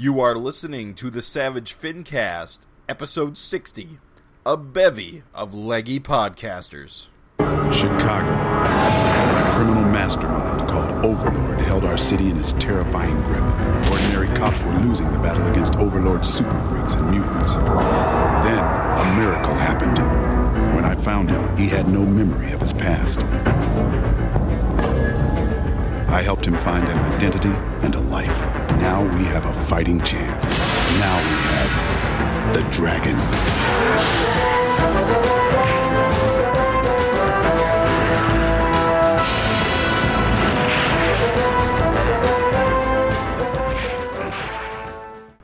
You are listening to the Savage Fincast, episode 60, a bevy of leggy podcasters. Chicago. A criminal mastermind called Overlord held our city in his terrifying grip. Ordinary cops were losing the battle against Overlord's super freaks and mutants. Then, a miracle happened. When I found him, he had no memory of his past. I helped him find an identity and a life. Now we have a fighting chance. Now we have the dragon.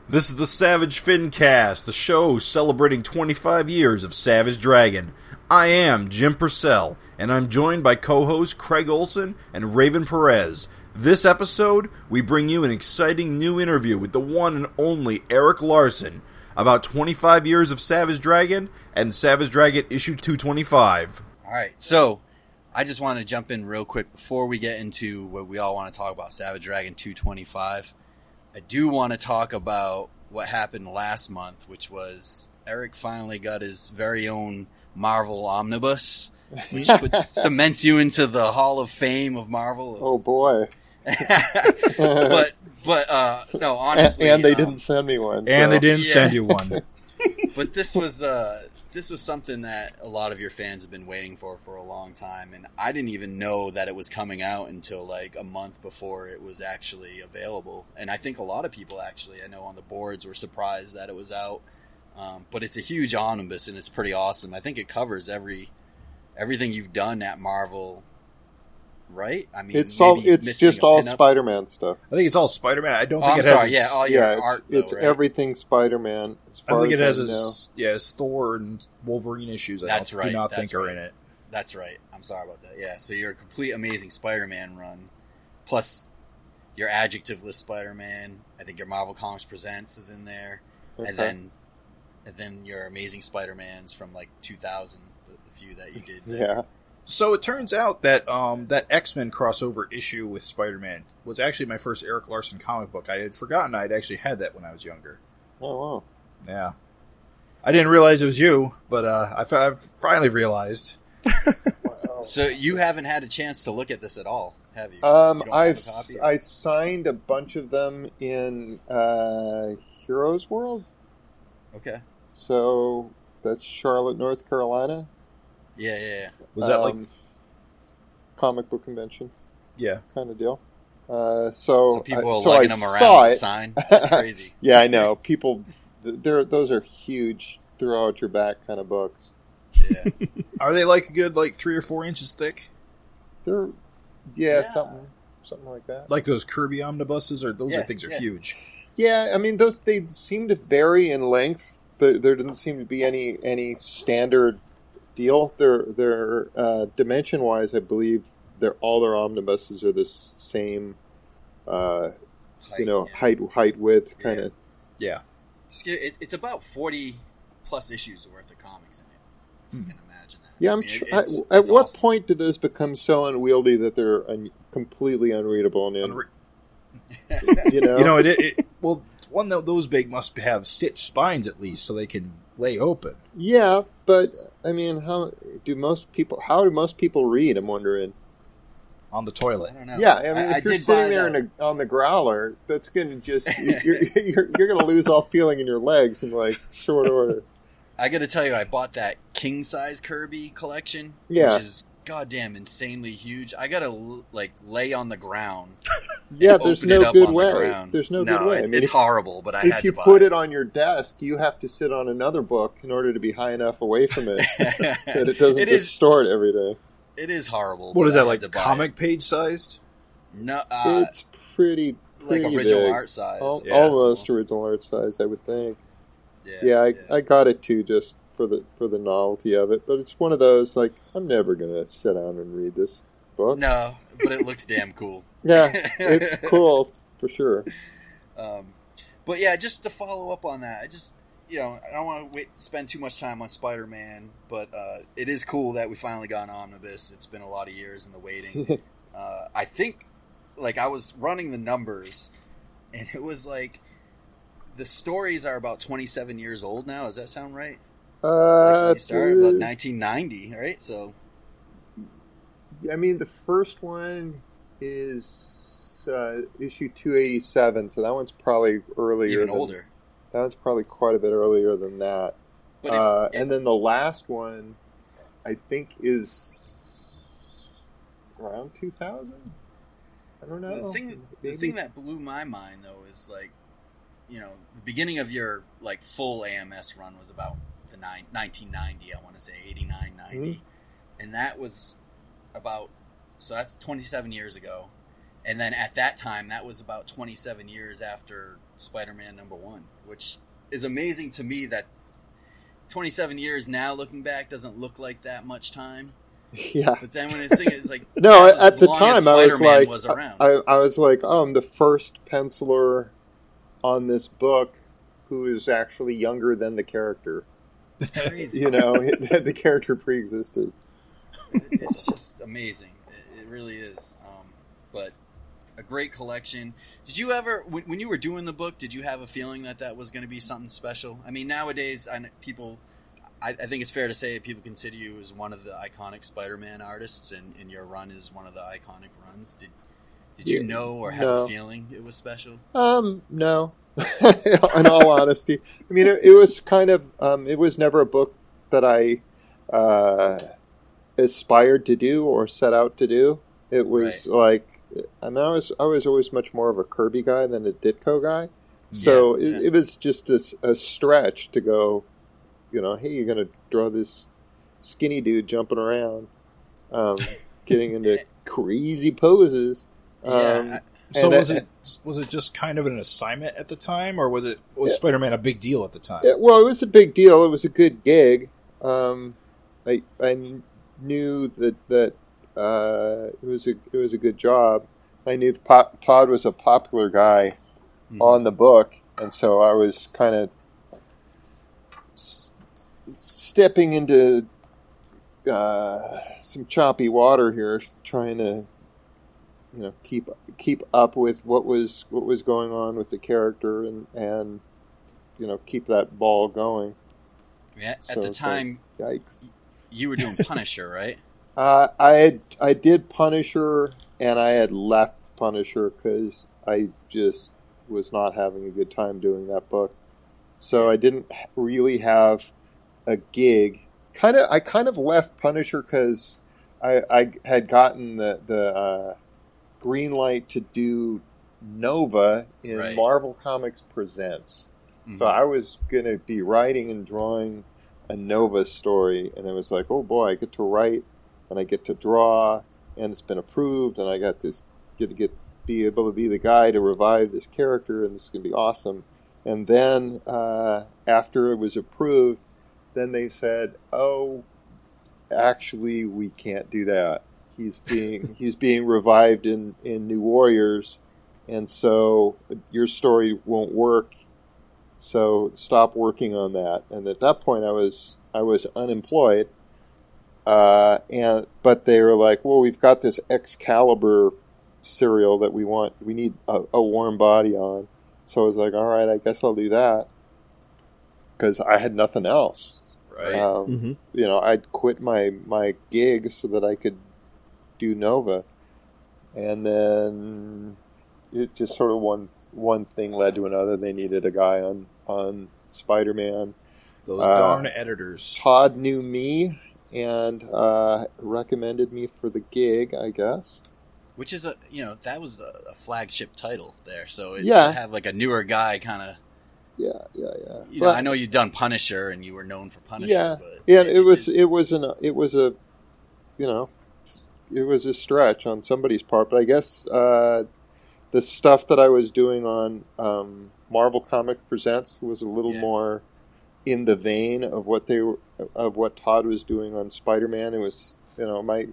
This is the Savage Fincast, the show celebrating 25 years of Savage Dragon. I am Jim Purcell, and I'm joined by co hosts Craig Olson and Raven Perez. This episode, we bring you an exciting new interview with the one and only Erik Larsen about 25 years of Savage Dragon and Savage Dragon issue 225. All right, so I just want to jump in real quick before we get into what we all want to talk about Savage Dragon 225. I do want to talk about what happened last month, which was Erik finally got his very own Marvel omnibus, which puts, cements you into the Hall of Fame of Marvel. Oh boy! but but uh, no, honestly, and, they um, didn't send me one. And so- they didn't Yeah. send you one. but this was uh this was something that a lot of your fans have been waiting for for a long time and i didn't even know that it was coming out until like a month before it was actually available and i think a lot of people actually i know on the boards were surprised that it was out um, but it's a huge omnibus and it's pretty awesome i think it covers every everything you've done at marvel right i mean It's all. It's just all pinup. Spider-Man stuff. I think it's all Spider Man. I don't oh, think i'm it has. sorry a- yeah all your yeah, it's, art though, it's right? everything Spider-Man. As I think as it has I his yeah, his Thor and Wolverine issues. I That's don't, right, do not that's think are in it. That's right. I'm sorry about that. Yeah, so your complete amazing Spider-Man run, plus your adjectiveless Spider-Man. I think your Marvel Comics Presents is in there, Okay. and then and then your amazing Spider-Mans from like 2000, the, the few that you did. yeah, So it turns out that um, that X Men crossover issue with Spider Man was actually my first Erik Larsen comic book. I had forgotten I'd actually had that when I was younger. oh wow. Yeah, I didn't realize it was you, but uh, I fi- I've finally realized. Wow. So you haven't had a chance to look at this at all, have you? Um, you I've a? I signed a bunch of them in uh, Heroes World, okay. So that's Charlotte, North Carolina. Yeah, yeah, yeah. Was that like Um, comic book convention yeah? kind of deal? Uh, so So people I, are so lugging I them around it. sign. That's crazy. Yeah, I know. People, th- they're those are huge, throw out your back kind of books. Yeah. Are they like a good like three or four inches thick, They're, yeah, Yeah. something, something like that. like those Kirby omnibuses? Or those are Yeah, things are huge. Yeah, I mean, those they seem to vary in length. There, there doesn't seem to be any any standard deal. They're they're uh, dimension wise, I believe they're all their omnibuses are the same. Uh, you know, yeah. height height width kind of. Yeah. Just get- it- it's about 40 plus issues worth of comics in it. If you Hmm. can imagine that. Yeah, I I'm. mean, tr- it- I- it's- at it's what awesome. point do those become so unwieldy that they're un- completely unreadable? And in, Unre- you know, You know, it, it well, one of those big must have stitched spines at least, so they can lay open. Yeah, but I mean, how do most people? How do most people read? I'm wondering. on the I toilet. don't know. Yeah, I mean, if you're sitting there the- in a, on the growler, that's going to just you're, you're, you're going to lose all feeling in your legs in like short order. I got to tell you, I bought that king size Kirby collection, Yeah. which is goddamn insanely huge. I got to like lay on the ground. Yeah, there's no good way. The. There's no, no good way. I it- mean, it's if, horrible, but I if had you to buy put it on your desk, you have to sit on another book in order to be high enough away from it that it doesn't it is. distort everything. It is horrible. What is but I that like? to buy Comic page sized? No, uh, it's pretty, like pretty original big. art size. Al- Yeah. almost original art size, I would think. Yeah, Yeah, I, I got it too, just for the for the novelty of it. But it's one of those like I'm never gonna sit down and read this book. no, but it looks damn cool. Yeah, it's cool for sure. Um, but yeah, just to follow up on that, I just you know I don't want to wait spend too much time on Spider Man, but uh, it is cool that we finally got an omnibus. It's been a lot of years in the waiting. uh, I think like I was running the numbers, and it was like the stories are about 27 years old now. Does that sound right? Uh, Like you started about th- 1990, right? So I mean, the first one is uh, issue 287, so that one's probably earlier. even than- older. That one's probably quite a bit earlier than that. But if, uh, and then the last one, I think, is around 2000. I don't know. the thing, the thing that blew my mind though is like, you know, the beginning of your like full AMS run was about the nine, 1990. I want to say 89, 90, Mhm. and that was about so that's 27 years ago. And then at that time, that was about 27 years after Spider-Man number one, which is amazing to me that 27 years now looking back doesn't look like that much time. yeah. But then when it's, it's like No, at the time I was like, was. I, I was like, oh, I'm the first penciler on this book who is actually younger than the character. Crazy. You know, the character pre-existed. it's just amazing. It, it really is. Um, but a great collection. Did you ever, when, when you were doing the book, did you have a feeling that that was going to be something special? I mean, nowadays, I, people, I, I think it's fair to say people consider you as one of the iconic Spider-Man artists, and, and your run is one of the iconic runs. Did did you Yeah, know or have no. a feeling it was special? Um, no. In all honesty, I mean, it, it was kind of, um, it was never a book that I uh, aspired to do or set out to do. It was like, I mean, I was, I was always much more of a Kirby guy than a Ditko guy. So Yeah, it, yeah. it was just a stretch to go, you know, hey, you're going to draw this skinny dude jumping around, um, getting into crazy poses. Um, yeah, So And was I- it was it just kind of an assignment at the time, or was it was Yeah. Spider Man a big deal at the time? Yeah, well, it was a big deal. It was a good gig. Um, I I knew that that uh, it was a it was a good job. I knew the pop, Todd was a popular guy Mhm. on the book, and so I was kind of s- stepping into uh, some choppy water here, trying to you know keep keep up with what was what was going on with the character and and you know keep that ball going. yeah. At so the time, Yikes! you were doing Punisher, right? Uh, I had I did Punisher and I had left Punisher because I just was not having a good time doing that book. So I didn't really have a gig. Kind of, I kind of left Punisher because I, I had gotten the the uh, green light to do Nova in Right. Marvel Comics Presents. So Mhm. I was going to be writing and drawing a Nova story, and it was like, oh boy, I get to write and I get to draw, and it's been approved, and I got this get to get be able to be the guy to revive this character, and this is going to be awesome. And then uh, after it was approved, then they said, oh, actually, we can't do that. He's being he's being revived in in New Warriors, and so your story won't work so stop working on that. And at that point, I was I was unemployed, uh, and but they were like, "Well, we've got this Excalibur serial that we want. We need a, a warm body on." So I was like, "All right, I guess I'll do that," because I had nothing else. Right. Um, Mhm. You know, I'd quit my my gig so that I could do Nova, and then it just sort of one one thing led to another. They needed a guy on on Spider Man. Those Uh, darn editors. Todd knew me and uh, recommended me for the gig. I guess. Which is a you know that was a, a flagship title there, so it, Yeah. to have like a newer guy kind of Yeah, yeah, yeah. you know I know you've done Punisher and you were known for Punisher, Yeah, but yeah. It was did- it was an it was a you know it was a stretch on somebody's part, but I guess uh, the stuff that I was doing on um, Marvel Comic Presents was a little Yeah. more in the vein of what they were of what Todd was doing on Spider Man. It was you know my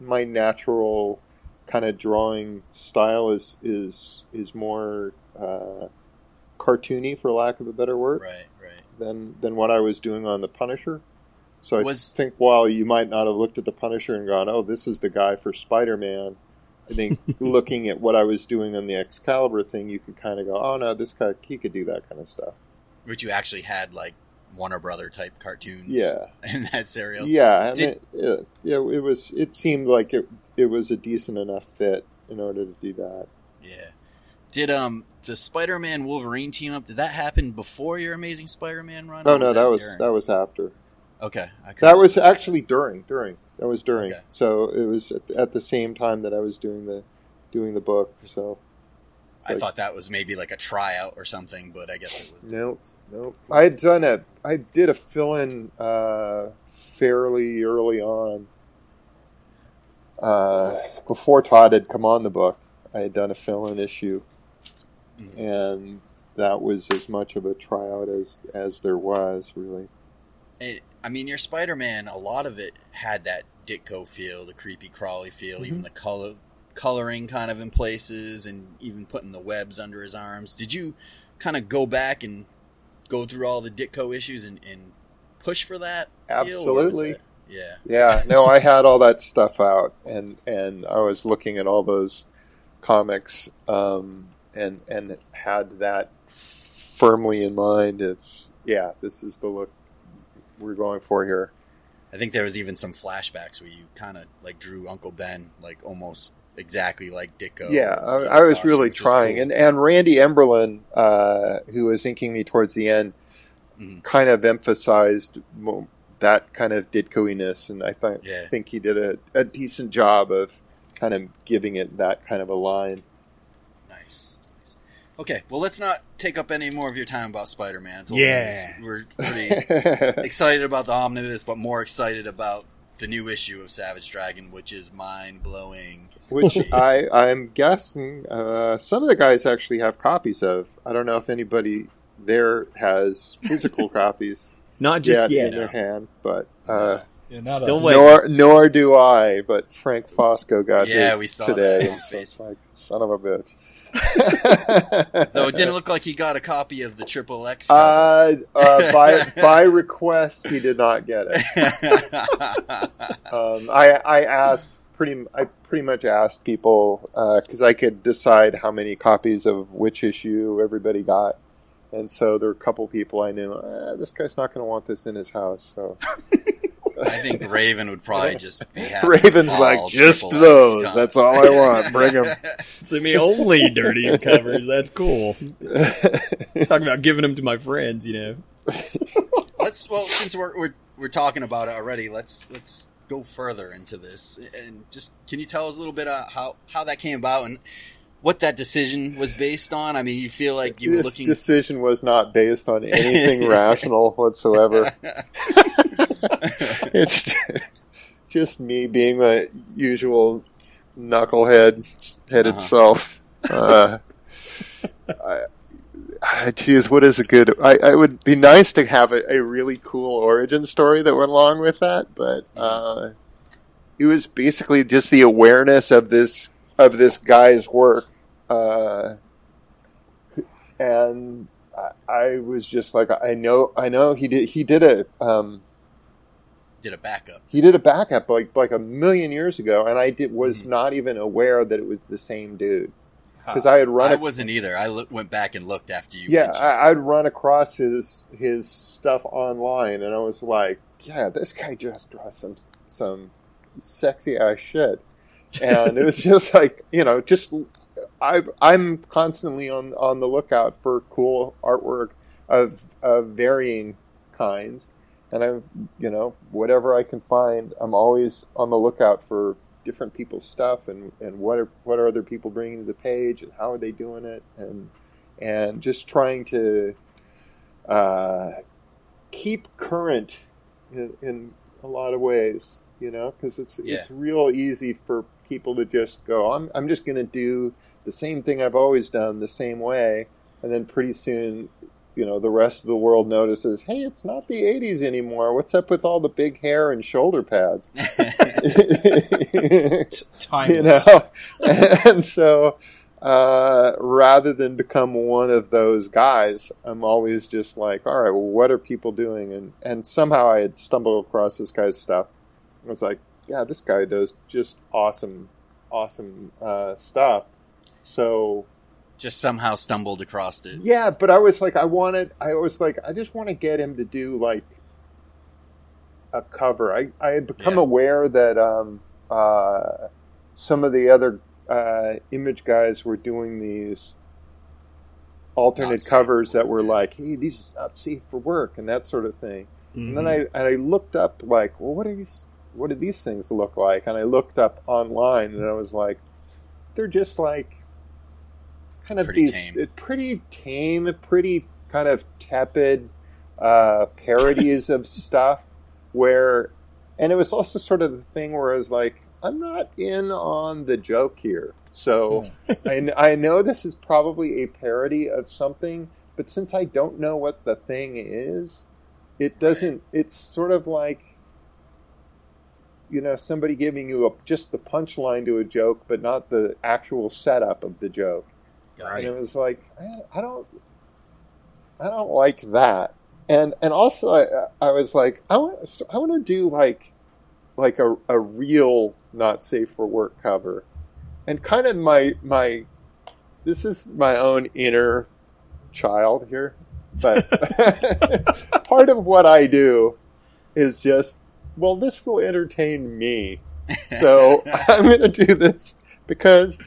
my natural kind of drawing style is is is more uh, cartoony, for lack of a better word right, right. than than what I was doing on the Punisher. So I Was- think while you might not have looked at the Punisher and gone, "Oh, this is the guy for Spider-Man," I think looking at what I was doing on the Excalibur thing, you could kind of go, "Oh no, this guy he could do that kind of stuff." Which you actually had like Warner Brother type cartoons. Yeah. In that serial. Yeah, and Did- it, it, yeah, it was. It seemed like it it was a decent enough fit in order to do that. Yeah. Did um the Spider-Man Wolverine team up? Did that happen before your Amazing Spider-Man run? Oh no, that was that was after. Okay. That was actually during during. That was during. Okay. So it was at, at the same time that I was doing the doing the book. So I like- thought that was maybe like a tryout or something, but I guess it was. Nope, nope. I had done a, I did a fill in uh, fairly early on. Uh, before Todd had come on the book, I had done a fill in issue, Mhm. and that was as much of a tryout as as there was really. It, I mean, your Spider-Man, a lot of it had that Ditko feel, the creepy crawly feel, even the color coloring kind of in places, and even putting the webs under his arms. Did you kind of go back and go through all the Ditko issues and, and push for that? feel, or was Absolutely. Yeah. Yeah, no, I had all that stuff out, and and I was looking at all those comics, um, and and had that firmly in mind. It's yeah, this is the look we're going for here. I think there was even some flashbacks where you kind of like drew Uncle Ben like almost exactly like Ditko. Yeah, I, I was really trying, cool. and and Randy Emberlin, uh, who was inking me towards the end, Mhm. kind of emphasized that kind of Ditko-iness, and I think Yeah. think he did a, a decent job of kind of giving it that kind of a line. Nice. nice. Okay, well, let's not take up any more of your time about Spider-Man. Yeah. we're pretty excited about the omnibus, but more excited about the new issue of Savage Dragon, which is mind blowing. Which I, I'm guessing uh, some of the guys actually have copies of. I don't know if anybody there has physical copies Not just yet yet. in their hand, but uh, Yeah, not Still waiting. nor nor do I. But Frank Fosco got Yeah, his we saw today. that and so it's like son of a bitch. Though it didn't look like he got a copy of the Triple X. Uh, uh, by by request, he did not get it. Um, I I asked pretty I pretty much asked people because I could decide how many copies of which issue everybody got, and so there were a couple people I knew. Eh, this guy's not going to want this in his house, so I think Raven would probably just be happy. Raven's like just Triple those. comics." That's all I want. Bring them. Send me only dirty covers. That's cool. Talking about giving them to my friends, you know. let's well since we're, we're we're talking about it already let's let's go further into this and just can you tell us a little bit uh, how how that came about and what that decision was based on i mean you feel like you were this looking decision was not based on anything rational whatsoever. it's just me being the usual knucklehead headed Uh-huh. self. Uh, I, I, geez, what is a good? I, I would be nice to have a, a really cool origin story that went along with that, but uh, it was basically just the awareness of this of this guy's work. Uh, and I, I was just like, I know, I know he did, he did a, um, did a backup he did a backup like like a million years ago, and I did was Mhm. not even aware that it was the same dude because I had run. i a- wasn't either i loo- went back and looked after you yeah, I, I'd run across his his stuff online, and I was like, yeah, this guy just draws some some sexy ass shit, and it was just like you know, just I I'm constantly on on the lookout for cool artwork of of varying kinds, and I'm you know whatever I can find, I'm always on the lookout for different people's stuff and and what are what are other people bringing to the page and how are they doing it and and just trying to uh, keep current in, in a lot of ways, you know, because it's Yeah. it's real easy for people to just go, I'm I'm just going to do the same thing I've always done the same way, and then pretty soon, you know, the rest of the world notices, hey, it's not the '80s anymore. What's up with all the big hair and shoulder pads? Timeless. you know and so uh, rather than become one of those guys i'm always just like all right well what are people doing and and somehow i had stumbled across this guy's stuff i was like yeah this guy does just awesome awesome uh, stuff. So Just somehow stumbled across it. yeah, but I was like, I wanted, I was like, I just want to get him to do like a cover. I, I had become Yeah. aware that um, uh, some of the other uh, image guys were doing these alternate covers that were yeah. like, hey, these is not safe for work and that sort of thing. And then Mhm. I and I looked up like, well, what are these? What do these things look like? And I looked up online, and I was like, they're just like kind of Pretty these tame. uh, pretty tame, pretty kind of tepid uh, parodies of stuff. Where, and it was also sort of the thing where I was like, I'm not in on the joke here. So I, I know this is probably a parody of something, but since I don't know what the thing is, it doesn't. It's sort of like you know somebody giving you a, just the punchline to a joke, but not the actual setup of the joke. And it was like I, I don't, I don't like that. And and also I, I was like I want I want to do like like a a real not safe for work cover, and kind of my my this is my own inner child here, but part of what I do is just well this will entertain me, so I'm going to do this because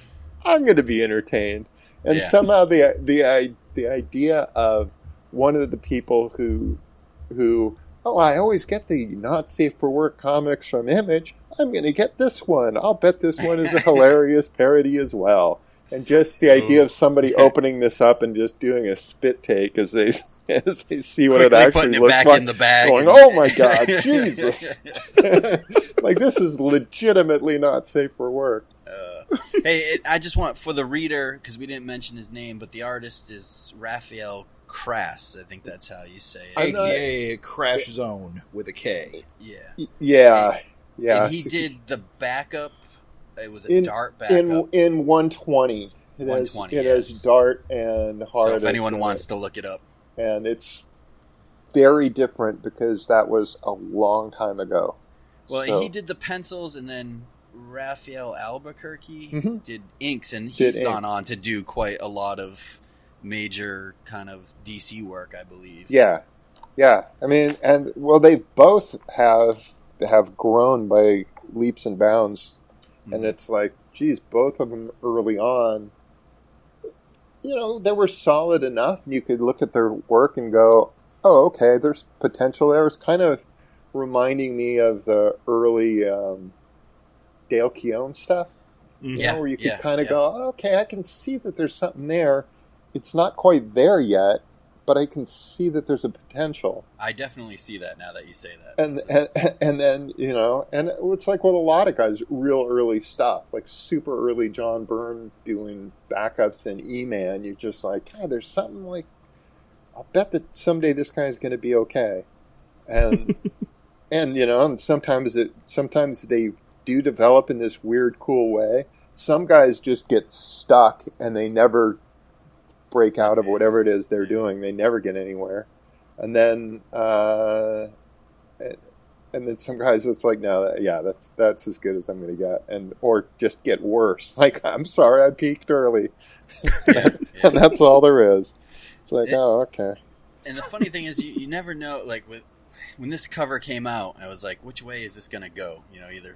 I'm going to be entertained, and Yeah. somehow the the the idea of one of the people who who oh I always get the not safe for work comics from Image. I'm going to get this one. I'll bet this one is a hilarious parody as well. And just the idea of somebody opening this up and just doing a spit take as they as they see what it Quickly actually putting it looks back like, in the bag. going, and- "Oh my god, Jesus!" like this is legitimately not safe for work. Uh, hey, it, I just want for the reader because we didn't mention his name, but the artist is Raphael Crass. I think that's how you say it. AKA Crash Zone with a K. yeah, Y- Yeah, yeah. and he did the backup. It was a In- dart backup. in in 120. It has 120, it yes. has dart and hard. so hard. if anyone wants to look it up, and it's very different because that was a long time ago. well, So- he did the pencils, and then Rafael Albuquerque Mhm. did inks, and Did he's gone inks. on to do quite a lot of major kind of DC work, I believe. Yeah, yeah. I mean, and well, they both have have grown by leaps and bounds, and Mhm. it's like, geez, both of them early on. You know, they were solid enough. You could look at their work and go, "Oh, okay, there's potential there." It's kind of reminding me of the early um, Dale Keown stuff. you Yeah, know, where you could yeah, kind of yeah. go, "Oh, okay, I can see that there's something there. It's not quite there yet, but I can see that there's a potential. I definitely see that now that you say that. And and, and then you know, and it's like with a lot of guys, real early stuff, like super early John Byrne doing backups in E Man. You're just like, God, there's something like, I'll bet that someday this guy's going to be okay. And and you know, and sometimes it sometimes they do develop in this weird, cool way. Some guys just get stuck and they never break out of whatever it is they're doing. They never get anywhere. And then, uh, and, then some guys, it's like, no, that, yeah, that's that's as good as I'm going to get, and or just get worse. Like, I'm sorry, I peaked early, and that's all there is. It's like, It- oh, okay. and the funny thing is, you, you never know. Like with when this cover came out, I was like, which way is this going to go? You know, either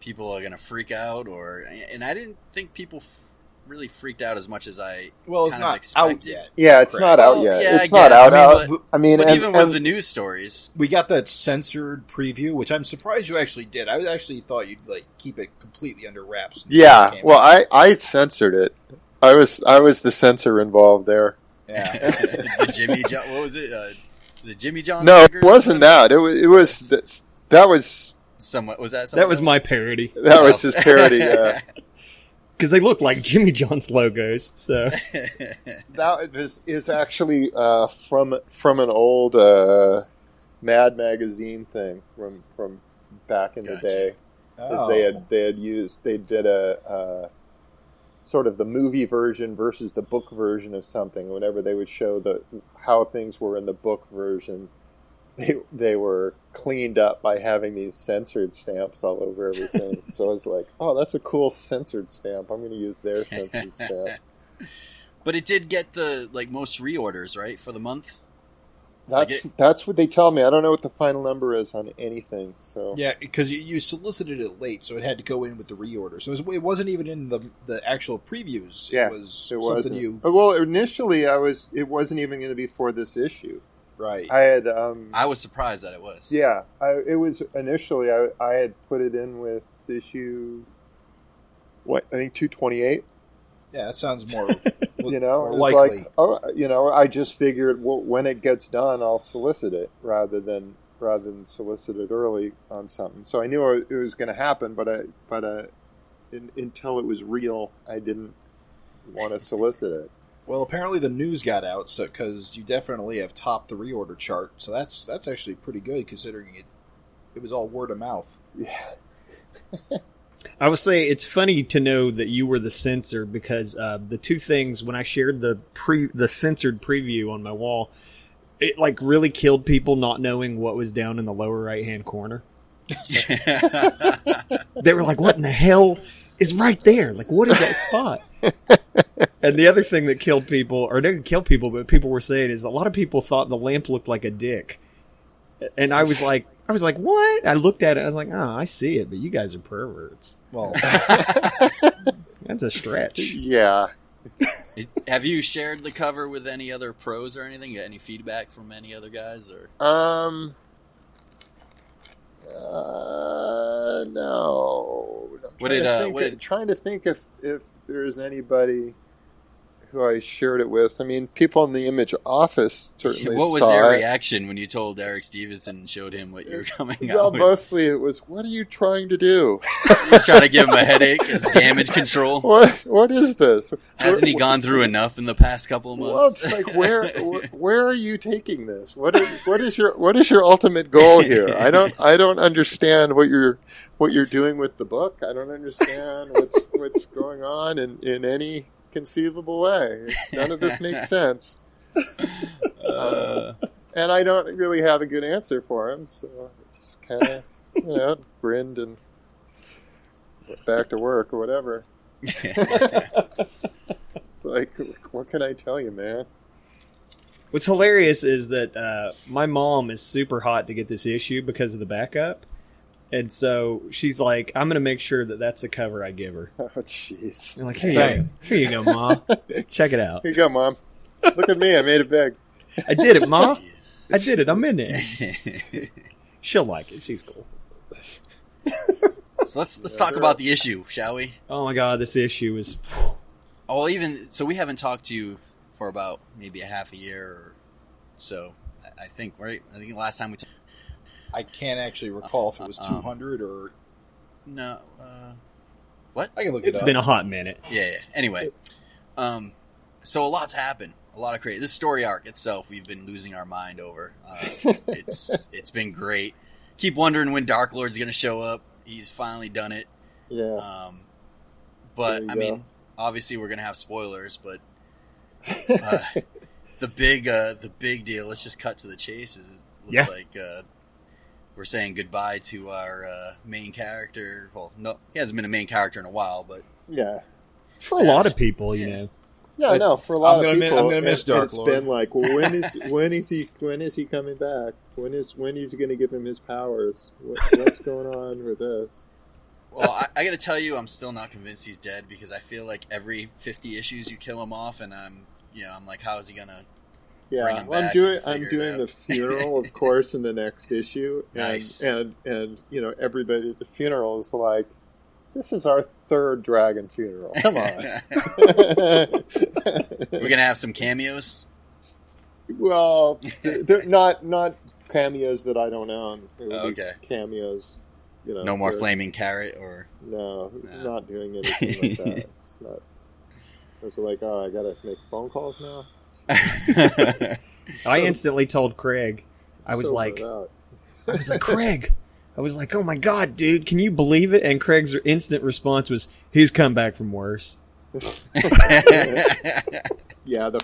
people are going to freak out, or and I didn't think people really freaked out as much as I. Well, it's kind of not out yet. Yeah, it's Correct. not out Well, yet. yeah, it's I not guess, out. I mean, out. I mean, But and, even and- with the news stories, We got that censored preview, which I'm surprised you actually did. I actually thought you'd like keep it completely under wraps. yeah, well, out. I I censored it. I was I was the censor involved there. yeah. the Jimmy John, what was it? Uh, the Jimmy John. No, it wasn't that. It was it was that, that was Somewhat was that? That was else? my parody that was his parody. Yeah. because they look like Jimmy John's logos. So that is, is actually uh, from from an old uh, Mad magazine thing from from back in Gotcha. the day. Oh. They had they had used they did a uh, sort of the movie version versus the book version of something. Whenever they would show the how things were in the book version, they they were cleaned up by having these censored stamps all over everything. so I was like, oh, that's a cool censored stamp. I'm going to use their censored stamp. But it did get the like most reorders, right, for the month. That's Like it- that's what they tell me. I don't know what the final number is on anything. So Yeah, because you, you solicited it late, so it had to go in with the reorder. So it, was, it wasn't even in the the actual previews. Yeah, it was it something wasn't. you Well, initially I was. It wasn't even going to be for this issue. Right. I had. Um, I was surprised that it was. yeah, I, it was initially. I I had put it in with issue. What I think two twenty eight. yeah, that sounds more You know, more likely. like oh, you know, I just figured well, when it gets done, I'll solicit it rather than rather than solicit it early on something. So I knew it was going to happen, but I but uh, in, until it was real, I didn't want to solicit it. Well, apparently the news got out, so because you definitely have topped the reorder chart, so that's that's actually pretty good considering it. It was all word of mouth. Yeah. I would say it's funny to know that you were the censor because uh, the two things when I shared the pre the censored preview on my wall, it like really killed people not knowing what was down in the lower right hand corner. They were like, "What in the hell is right there? Like, what is that spot?" and the other thing that killed people, or didn't kill people, but people were saying is a lot of people thought the lamp looked like a dick, and I was like, I was like, "What?" I looked at it, I was like, "Oh, I see it, but you guys are perverts." Well, That's a stretch. Yeah. Have you shared the cover with any other pros or anything? Got any feedback from any other guys or? Um. Uh, no. I'm What did, uh, what did- trying to think if if there's anybody who I shared it with. I mean, people in the Image office certainly What was their it. reaction when you told Eric Stephenson and showed him what you were coming Well, out with? mostly it was, "What are you trying to do? You trying to give him a headache as damage control? What what is this? Hasn't he gone through enough in the past couple of months? Well, it's like where where are you taking this? What is what is your what is your ultimate goal here? I don't I don't understand what you're what you're doing with the book. I don't understand what's what's going on in, in any conceivable way. None of this makes sense. Uh, And I don't really have a good answer for him, so I just kind of you know grinned and went back to work or whatever. It's like, what can I tell you, man? What's hilarious is that uh, my mom is super hot to get this issue because of the backup, and so she's like, "I'm going to make sure that that's the cover I give her." Oh, jeez. I'm like, "Here you go, Thanks. here you go, ma. Check it out. Here you go, mom. Look at me. I made it big. I did it, ma. I did it. I'm in it. She'll like it. She's cool." so let's let's talk about the issue, shall we? Oh my god, this issue is. Oh, well, even so, we haven't talked to you for about maybe a half a year or so. I- I think right. I think the last time we talked. I can't actually recall if it was Uh, um, 200 or No. Uh, what? I can look it It's up. It's been a hot minute. Yeah, yeah. Anyway, um, so a lot's happened. A lot of crazy. This story arc itself, we've been losing our mind over. Uh, it's it's been great. Keep wondering when Dark Lord's going to show up. He's finally done it. Yeah. Um, but I go. mean, obviously we're going to have spoilers. But uh, the big uh, the big deal. Let's just cut to the chase. Is looks Yeah. like uh, we're saying goodbye to our uh, main character. Well, no, he hasn't been a main character in a while, but yeah. For a lot of people, you know. Yeah, I- no, for a lot I'm of gonna mi- people, I'm gonna miss it, Dark it's Lord. been like, well, when is when is he when is he coming back? When is when is he going to give him his powers? What, what's going on with this? Well, I, I got to tell you, I'm still not convinced he's dead because I feel like every 50 issues you kill him off, and I'm, you know, I'm like, how is he gonna? Bring Yeah, well, I'm doing I'm doing the funeral, of course, in the next issue, and Nice. and and you know everybody at the funeral is like, this is our third dragon funeral. Come on. We're gonna have some cameos. well, they're not not cameos that I don't own. It would be Okay. cameos. You know, No more flaming carrot or. No, No. not doing anything like that. It's not. It's like, oh, I gotta make phone calls now. I instantly told Craig, I was So like. I was like, Craig, I was like, oh my god, dude, can you believe it? And Craig's instant response was, he's come back from worse. yeah, the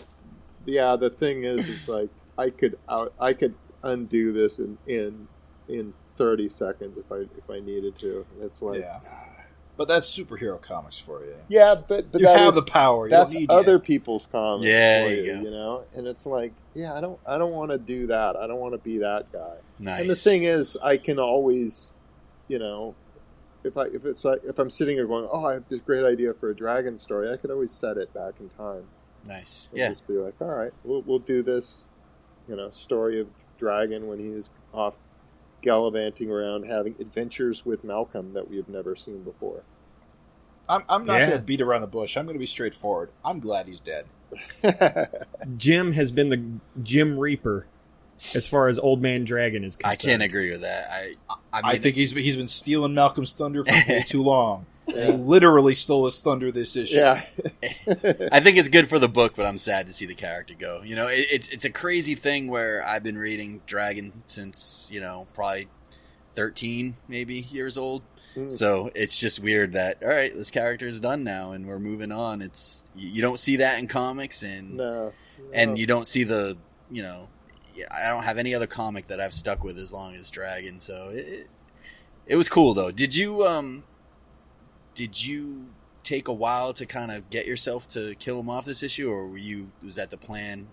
yeah, the thing is, is like I could out, I could undo this in in in thirty seconds if I if I needed to. It's like Yeah. But that's superhero comics for you. yeah, but but you have is- the power. You that's don't need other it. people's comics. Yeah, for you you, you know and it's like yeah i don't i don't want to do that i don't want to be that guy Nice. and the thing is i can always you know if i if it's like if i'm sitting here going oh i have this great idea for a dragon story i could always set it back in time nice. and Yeah. just be like all right we'll, we'll do this you know story of dragon when he's off gallivanting around having adventures with malcolm that we have never seen before I'm, I'm not Yeah. going to beat around the bush. I'm going to be straightforward. I'm glad he's dead. Jim has been the Jim Reaper as far as Old Man Dragon is concerned. I can't agree with that. I I, mean, I think he's he's been stealing Malcolm's thunder for way too long. And he literally stole his thunder this issue. yeah I think it's good for the book, but I'm sad to see the character go. You know, it, it's it's a crazy thing where I've been reading Dragon since you know probably 13 maybe years old. Mm. So it's just weird that all right, this character is done now and we're moving on. It's you you don't see that in comics and no, and you don't see the you know I don't have any other comic that I've stuck with as long as Dragon. So it it, it was cool though. Did you um did you take a while to kind of get yourself to kill him off this issue, or were you was that the plan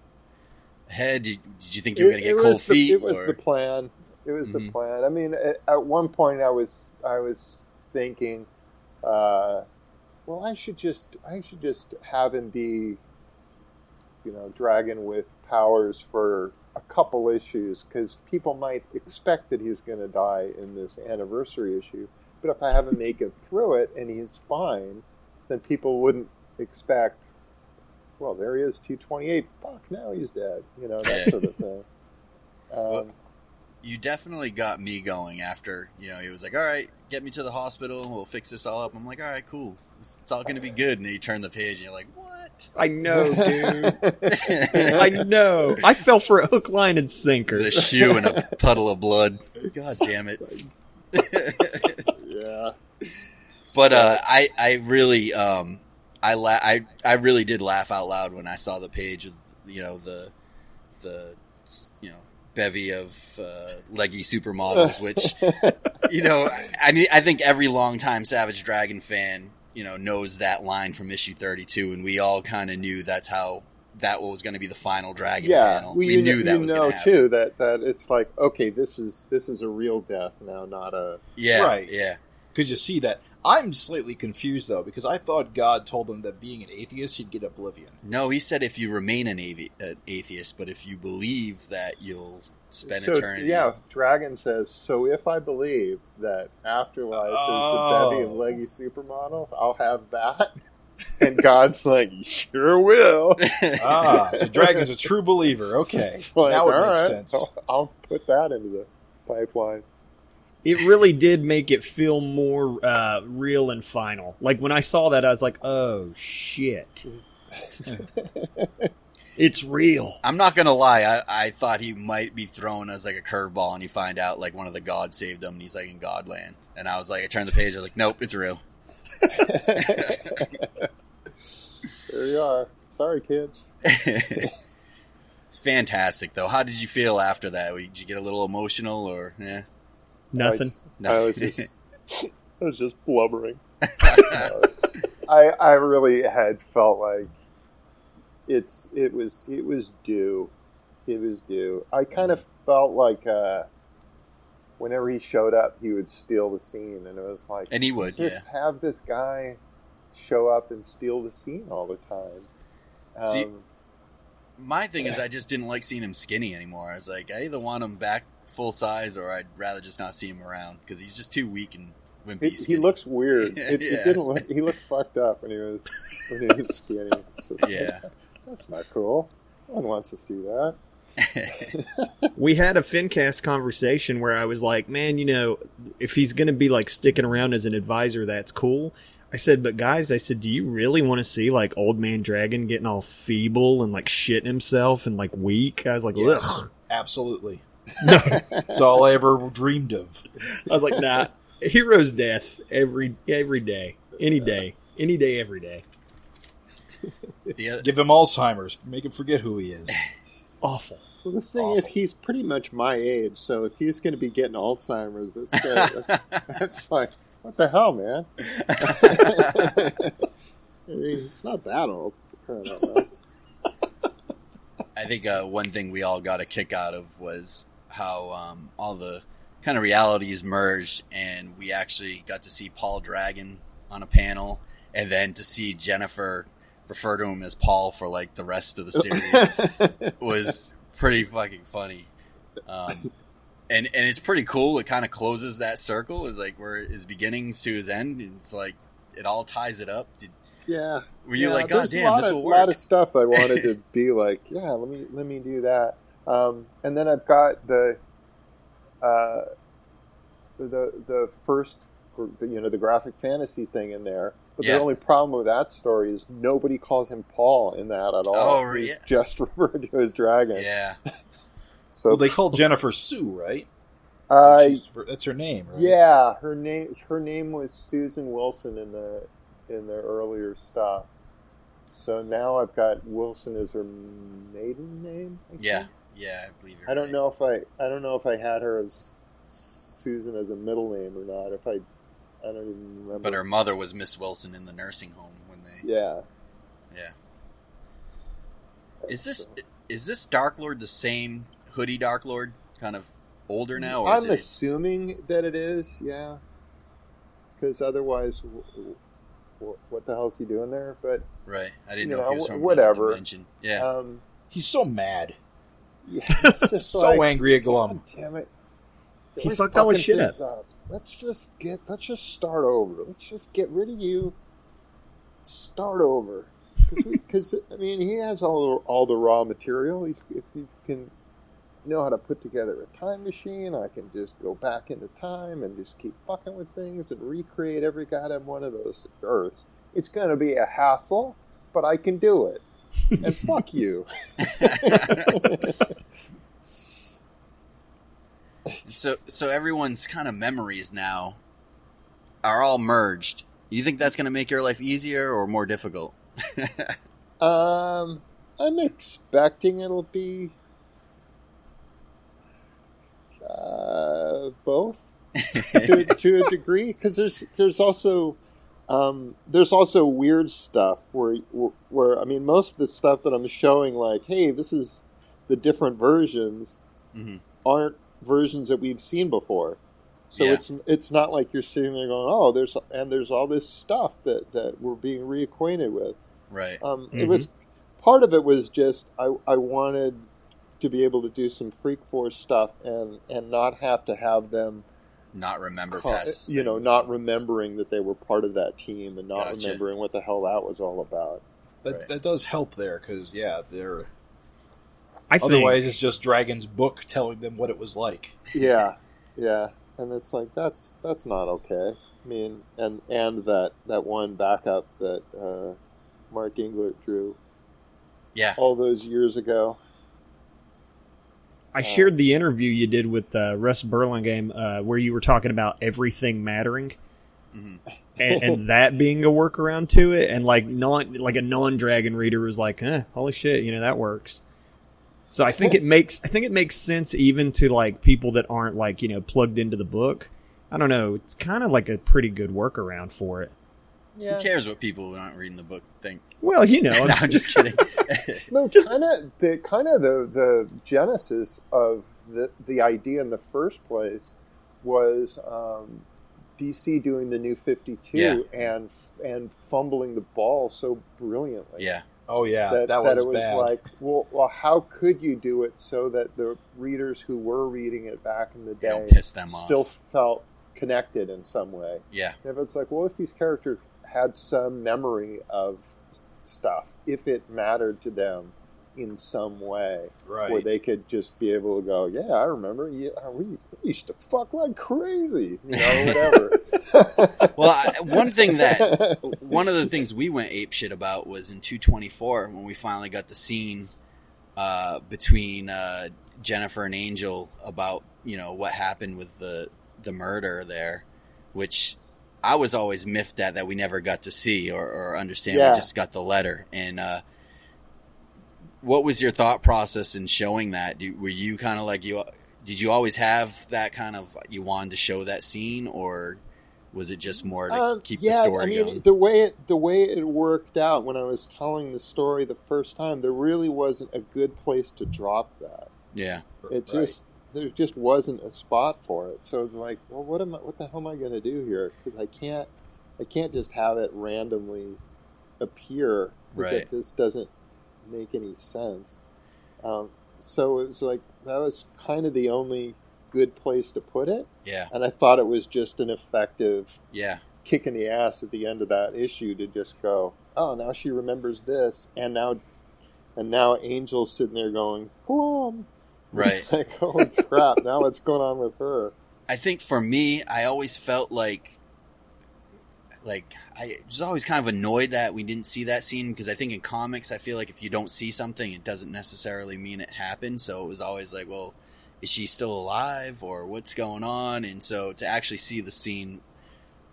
ahead? Did, did you think you were going to get cold the, feet? It was or- the plan. It was Mhm. the plan. I mean, at, at one point, I was I was thinking, uh, well, I should just I should just have him be, you know, dragon with powers for a couple issues because people might expect that he's going to die in this anniversary issue. But if I have him make it through it and he's fine, then people wouldn't expect. Well, there he is, two twenty eight. Fuck, now he's dead. You know that sort of thing. Um, you definitely got me going after you know he was like, "All right, get me to the hospital. We'll fix this all up." I'm like, "All right, cool. It's, it's all going to be good." And then you turn the page and you're like, "What?" I know, dude. I know. I fell for a hook, line, and sinker. the shoe and a puddle of blood. God damn it! Yeah. But uh, I I really um I la- I I really did laugh out loud when I saw the page of you know the the you know bevy of uh, leggy supermodels, which you know I mean I think every longtime Savage Dragon fan you know knows that line from issue thirty two, and we all kind of knew that's how that was going to be the final dragon yeah, panel. well, we knew kn- that you was know going to happen. too that that it's like okay, this is this is a real death now, not a Yeah, Right. Yeah. Because you see that. I'm slightly confused, though, because I thought God told him that being an atheist, he'd get oblivion. No, he said if you remain an, avi- an atheist, but if you believe that you'll spend so eternity. yeah. Dragon says so. If I believe that afterlife is Oh. a bevy of leggy supermodel, I'll have that. And God's like, sure will. Ah, so Dragon's a true believer. Okay. It's like, now it all makes right, sense. I'll, I'll put that into the pipeline. It really did make it feel more uh, real and final. Like when I saw that, I was like, "Oh shit, it's real." I'm not gonna lie. I, I thought he might be thrown as like a curveball, and you find out like one of the gods saved him, and he's like in Godland. And I was like, I turned the page. I was like, nope, it's real. There you are. Sorry, kids. It's fantastic, though. How did you feel after that? Did you get a little emotional, or yeah? Nothing. I was just, I was just blubbering. I, I really had felt like it's, it was, it was due. It was due. I kind of felt like, uh, whenever he showed up, he would steal the scene, and it was like, and he would, yeah. have this guy show up and steal the scene all the time. Um, See- My thing is, I just didn't like seeing him skinny anymore. I was like, I either want him back full size, or I'd rather just not see him around because he's just too weak and wimpy. It, he looks weird. It, Yeah. it didn't look. He looked fucked up when he was when he was skinny. It's just- Yeah. that's not cool. No one wants to see that. We had a FinCast conversation where I was like, "Man, you know, if he's going to be like sticking around as an advisor, that's cool." I said, "But guys, I said, do you really want to see like Old Man Dragon getting all feeble and like shitting himself and like weak?" I was like, Yes, "Ugh." absolutely. No. That's all I ever dreamed of. I was like, "Nah, hero's death every every day, any day, any day, every day." The, Give him Alzheimer's. Make him forget who he is. Awful. Well, the thing is, he's pretty much my age, so if he's going to be getting Alzheimer's, that's, good. that's, that's like, what the hell, man? I mean, it's not that old. for crying out loud. I think uh, one thing we all got a kick out of was how um, all the kind of realities merged, and we actually got to see Paul Dragon on a panel, and then to see Jennifer refer to him as Paul for like the rest of the series was pretty fucking funny. Um, and and it's pretty cool. It kind of closes that circle. Is like where his beginnings to his end. It's like it all ties it up. Did, Yeah. were you yeah, like, God a damn, lot this of, will lot of stuff I wanted to be like, yeah, let me let me do that. Um, and then I've got the uh, the the first you know the graphic fantasy thing in there. But Yeah. the only problem with that story is nobody calls him Paul in that at all. Oh, He's yeah. just referred to as Dragon. Yeah, So Well, they called Jennifer Sue, right? uh, that's her name, right? yeah, her name her name was Susan Wilson in the in the earlier stuff. So now I've got Wilson as her maiden name. I yeah, think. Yeah. I believe you're I don't right. know if I I don't know if I had her as Susan as a middle name or not. If I I don't even remember. But her mother was Miss Wilson in the nursing home when they. yeah. Yeah. Is this is this Dark Lord the same hoodie Dark Lord? Kind of older now, or I'm it? assuming that it is. Yeah. Because otherwise, w- w- what the hell's he doing there? But Right. I didn't you know, if he was from whatever. Yeah. um, He's so mad, yeah, just so like, angry at God Glum. damn it. He We're fucked all his shit things up. Let's just get. Let's just start over. Let's just get rid of you. Start over. Because I mean, he has all the, all the raw material. He's if he can know how to put together a time machine. I can just go back into time and just keep fucking with things and recreate every goddamn one of those Earths. It's going to be a hassle, but I can do it. And fuck you. so so everyone's kind of memories now are all merged. You think that's going to make your life easier or more difficult? Um, I'm expecting it'll be uh, both to, to a degree because there's there's also um, there's also weird stuff where where I mean most of the stuff that I'm showing like hey this is the different versions Mhm. aren't versions that we've seen before. So Yeah. it's it's not like you're sitting there going, oh, there's and there's all this stuff that that we're being reacquainted with. Right. Um, It was part of it was just I, I wanted to be able to do some Freak Force stuff and and not have to have them, Not remember ca- past. you know, not remembering that they were part of that team and not Gotcha. remembering what the hell that was all about. That Right. that does help there because yeah, they're I think otherwise it's just Dragon's book telling them what it was like. Yeah, yeah, and it's like that's that's not okay. I mean, and and that that one backup that uh, Mark Englert drew Yeah. all those years ago. I shared the interview you did with uh, Russ Burlingame uh, where you were talking about everything mattering. Mhm. and, and that being a workaround to it, and like non like a non dragon reader was like, eh, holy shit, you know that works. So I think it makes I think it makes sense even to like people that aren't like you know plugged into the book. I don't know. It's kind of like a pretty good workaround for it. Yeah, Who cares what people who aren't reading the book think? Well, you know, no, I'm just kidding. No, kind of the kind of the the genesis of the the idea in the first place was um, DC doing the new Fifty Two Yeah. and and fumbling the ball so brilliantly. yeah. Oh yeah, that, that, that it was bad. like, well, well, how could you do it so that the readers who were reading it back in the day don't piss them still off. felt connected in some way? Yeah. If it's like, well, if these characters had some memory of stuff, if it mattered to them in some way, right. where they could just be able to go, yeah, I remember, yeah, we used to fuck like crazy, you know, whatever. Well, I, one thing that one of the things we went ape shit about was in 224 when we finally got the scene uh, between uh, Jennifer and Angel about you know what happened with the the murder there, which I was always miffed at that we never got to see or, or understand. Yeah. We just got the letter, and uh, what was your thought process in showing that? Do, were you kind of like you? Did you always have that kind of you wanted to show that scene, or was it just more to Um, keep yeah, the story I mean, going? the way it the way it worked out when I was telling the story the first time, there really wasn't a good place to drop that. yeah, It just there just wasn't a spot for it. So it was like, well, what am I? What the hell am I going to do here? Because I can't, I can't just have it randomly appear. Right. It just doesn't make any sense. Um, so it was like that was kind of the only good place to put it, yeah, and I thought it was just an effective yeah, kick in the ass at the end of that issue to just go, oh, now she remembers this, and now, and now Angel's sitting there going. Right. like, holy crap! Now what's going on with her? I think for me, I always felt like, like I was always kind of annoyed that we didn't see that scene because I think in comics, I feel like if you don't see something, it doesn't necessarily mean it happened. So it was always like, well, is she still alive or what's going on? And so to actually see the scene,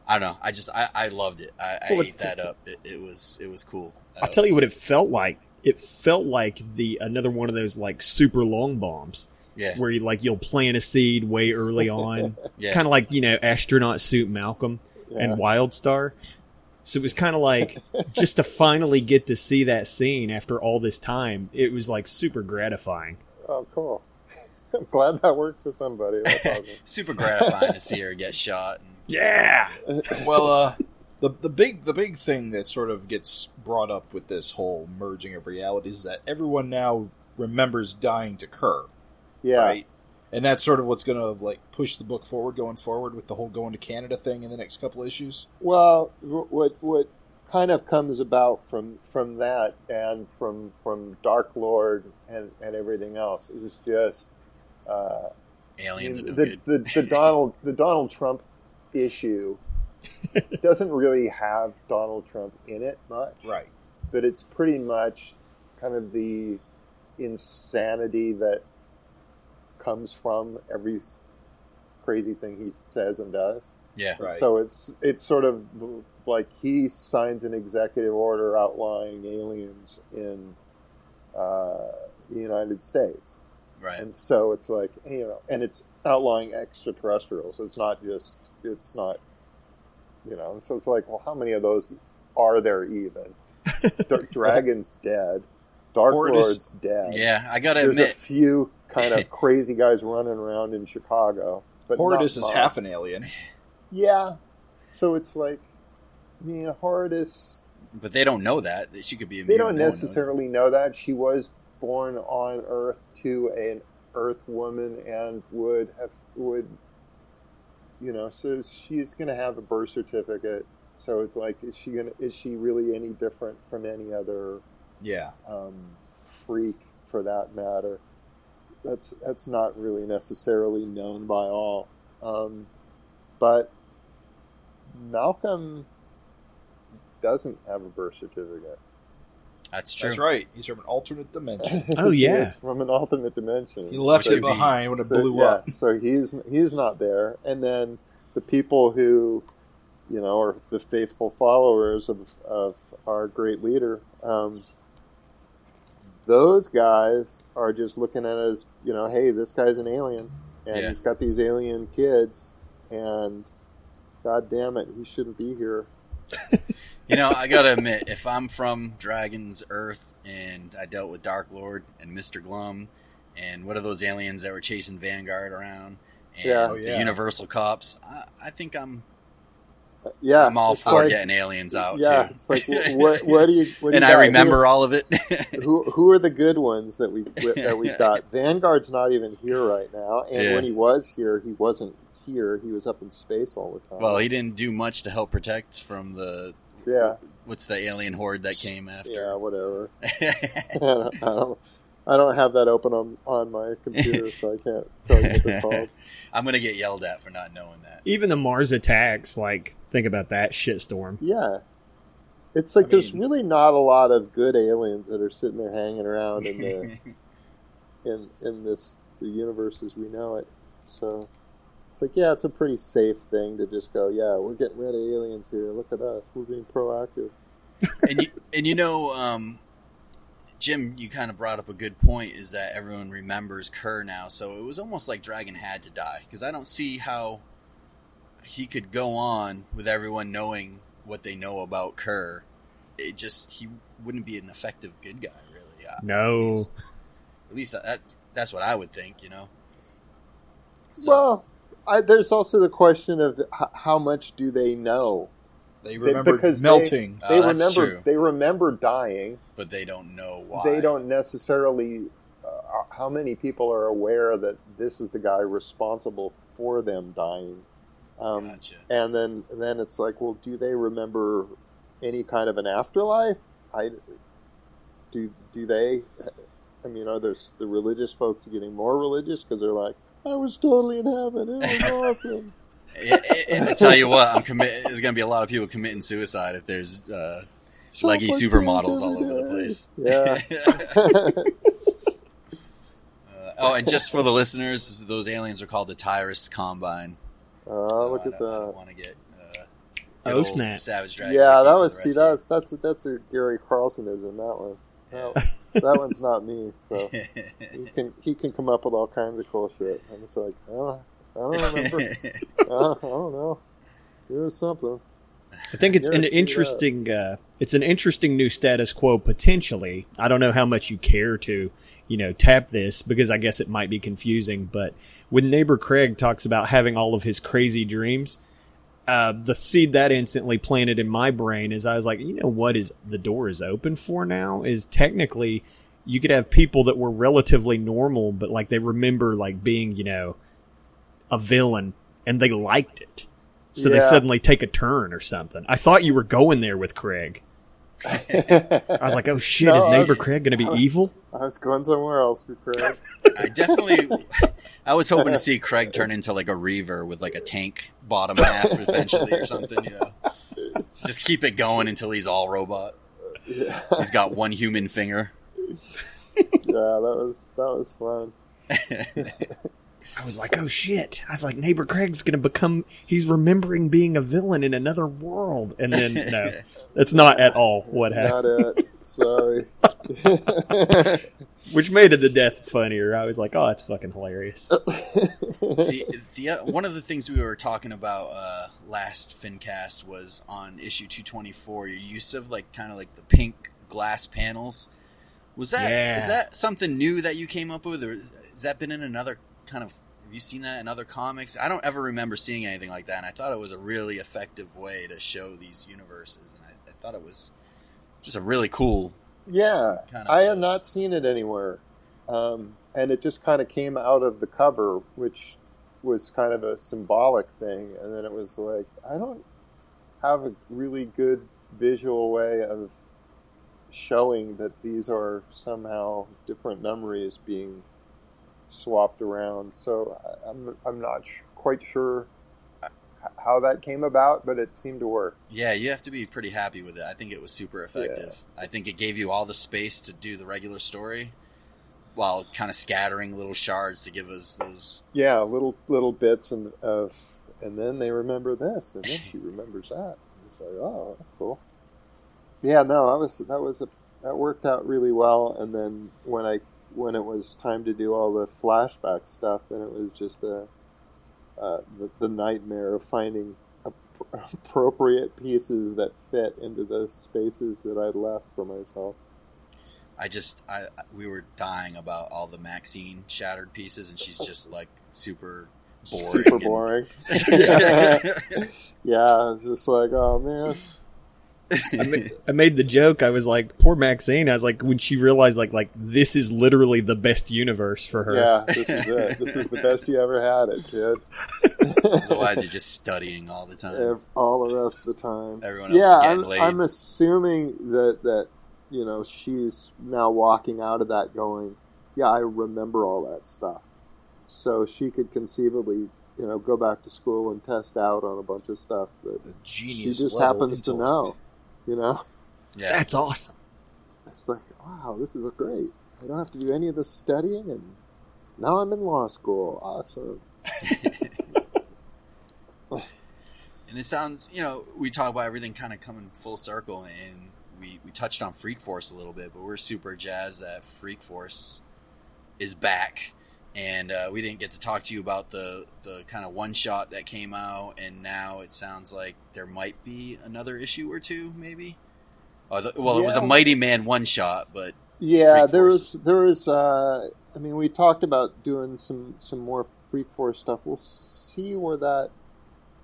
I don't know. I just I, I loved it. I, I Well, ate that up. It, it was it was cool. I'll tell you what it felt like. It felt like the another one of those like super long bombs Yeah, where you like you'll plant a seed way early on, yeah, kind of like you know astronaut suit Malcolm Yeah. and Wildstar. So it was kind of like just to finally get to see that scene after all this time. It was like super gratifying. Oh, cool. I'm glad that worked for somebody. Awesome. super gratifying to see her get shot. And, Yeah, well, uh, the the big the big thing that sort of gets brought up with this whole merging of realities is that everyone now remembers dying to Kurr, Yeah. right? And that's sort of what's going to like push the book forward, going forward with the whole going to Canada thing in the next couple issues. Well, what what kind of comes about from from that and from from Dark Lord and and everything else is just uh, aliens are no the, good. the the Donald the Donald Trump issue doesn't really have Donald Trump in it much, Right. but it's pretty much kind of the insanity that comes from every crazy thing he says and does. yeah, Right. So it's it's sort of like he signs an executive order outlining aliens in uh, the United States, right. and so it's like you know, and it's outlining extraterrestrials. It's not just it's not you know, and so it's like, well, how many of those are there even? Dark Dragon's dead. Dark Hortus- Lord's dead. Yeah, I gotta There's a admit, few kind of crazy guys running around in Chicago, but Horridus is half an alien. Yeah. So it's like, I mean, Horridus, but they don't know that that she could be. A they don't No one knows. necessarily know that. She was born on Earth to an Earth woman and would have, would, you know, so she's going to have a birth certificate. So it's like, is she going to, is she really any different from any other Yeah. um, freak for that matter. That's that's not really necessarily known by all. Um, but Malcolm doesn't have a birth certificate. That's true. That's right. He's from an alternate dimension. Oh, yeah. from an alternate dimension. He left Which it would be- behind when it so, blew yeah, up. so he's he's not there. And then the people who, you know, are the faithful followers of of our great leader. Um, those guys are just looking at us, you know, hey, this guy's an alien, and Yeah. he's got these alien kids, and God damn it, he shouldn't be here. You know, I gotta admit, if I'm from Dragon's Earth and I dealt with Dark Lord and Mister Glum, and what are those aliens that were chasing Vanguard around, and Yeah. Oh, the yeah. Universal cops, I, I think I'm Yeah, I'm all for like- getting aliens out Yeah, too. it's like what what do you? What do and you I got? remember all of it. who who are the good ones that we that we got? Vanguard's not even here right now, and Yeah. when he was here, he wasn't here. He was up in space all the time. well, he didn't do much to help protect from the yeah, what's the alien horde that came after? yeah, whatever. I don't, I don't, I don't have that open on on my computer, so I can't tell you what they're called. I'm gonna get yelled at for not knowing that. even the Mars attacks. Like, think about that shitstorm. Yeah, it's like I there's mean- really not a lot of good aliens that are sitting there hanging around in the in in this the universe as we know it. So it's like, yeah, it's a pretty safe thing to just go, yeah, we're getting rid of aliens here. Look at us, we're being proactive. and you and you know, um, Jim, you kind of brought up a good point. Is that everyone remembers Kurr now? So it was almost like Dragon had to die because I don't see how he could go on with everyone knowing what they know about Kurr. It just he wouldn't be an effective good guy, really. Uh, At No. least, at least that's that's what I would think. You know. So- Well, I, there's also the question of h- how much do they know? They They- remember because melting. Oh, They remember. true. They remember dying. but they don't know why. They don't necessarily. Uh, how many people are aware that this is the guy responsible for them dying? Um, Gotcha. and then then it's like, well, do they remember any kind of an afterlife? I do. Do they? I mean, are there the religious folks getting more religious because they're like, I was totally in heaven. It was awesome. and, and I tell you what, I'm commit. There's going to be a lot of people committing suicide if there's uh, leggy Shop supermodels all over the place. day. Uh, oh, and just for the listeners, those aliens are called the Tyrus Combine. Yeah. Oh, So look I at don't, I that. want to get. Uh, get Oh, snap. Savage Dragon. Yeah, that was see that's that's that's a Gary Carlsonism. That one. That, was- that one's not me. So he can he can come up with all kinds of cool shit. I'm just like, oh, I don't remember. uh, I don't know. It was something. I think it's an interesting. Uh, it's an interesting new status quo potentially. I don't know how much you care to, you know, tap this because I guess it might be confusing. But when neighbor Craig talks about having all of his crazy dreams, uh, the seed that instantly planted in my brain is I was like, you know, what is the door is open for now is technically you could have people that were relatively normal, but like they remember like being, you know, a villain and they liked it. So they suddenly take a turn or something. I thought you were going there with Craig. I was like, oh shit, No, is neighbor was- Craig going to be I evil? I was going somewhere else with Craig. I definitely. I was hoping to see Craig turn into like a Reaver with like a tank bottom half eventually or something. You know, just keep it going until he's all robot. Yeah, He's got one human finger. yeah, that was that was fun. I was like, oh shit. I was like, neighbor Craig's going to become, he's remembering being a villain in another world. And then, no, that's not at all what Not happened, it. Sorry. which made it the death funnier. I was like, oh, that's fucking hilarious. the, the uh, one of the things we were talking about uh, last FinCast was on issue two twenty four. Your use of like kind of like the pink glass panels. Was that is Yeah. that something new that you came up with, or has that been in another kind of? Have you seen that in other comics? I don't ever remember seeing anything like that, and I thought it was a really effective way to show these universes, and I, I thought it was just a really cool. Yeah, Kind of- I had not seen it anywhere, um, and it just kind of came out of the cover, which was kind of a symbolic thing. And then it was like, I don't have a really good visual way of showing that these are somehow different memories being swapped around. So I'm I'm not sh- quite sure how that came about, but it seemed to work. Yeah, you have to be pretty happy with it. I think it was super effective. I think it gave you all the space to do the regular story while kind of scattering little shards to give us those. Yeah, little little bits and of, and then they remember this, and then she remembers that. It's like, oh, that's cool. Yeah, no, that was that was a that worked out really well. And then when I when it was time to do all the flashback stuff, then it was just the uh, the, the nightmare of finding ap- appropriate pieces that fit into the spaces that I'd left for myself. I just, I we were dying about all the Maxine shattered pieces, and she's just like super boring. Super and- boring. yeah, it's just like, oh man. I, ma- I made the joke. I was like, poor Maxine. I was like, when she realized, like, like this is literally the best universe for her. Yeah, this is it. This is the best you ever had it, kid. Otherwise, you're just studying all the time. Ev- All the rest of the time. Everyone else yeah, is getting I'm. I'm assuming that that you know she's now walking out of that going, yeah, I remember all that stuff. So she could conceivably, you know, go back to school and test out on a bunch of stuff that The she just level happens to know. You know, yeah, That's awesome. it's like, wow, this is great. I don't have to do any of this studying, and now I'm in law school. Awesome. and it sounds, you know, we talk about everything kind of coming full circle, and we we touched on Freak Force a little bit, but we're super jazzed that Freak Force is back. And uh, we didn't get to talk to you about the, the kind of one shot that came out, and now it sounds like there might be another issue or two, maybe. Oh, the, well, it was a Mighty Man one shot, but Yeah, there was there was. Uh, I mean, we talked about doing some some more Freak Force stuff. We'll see where that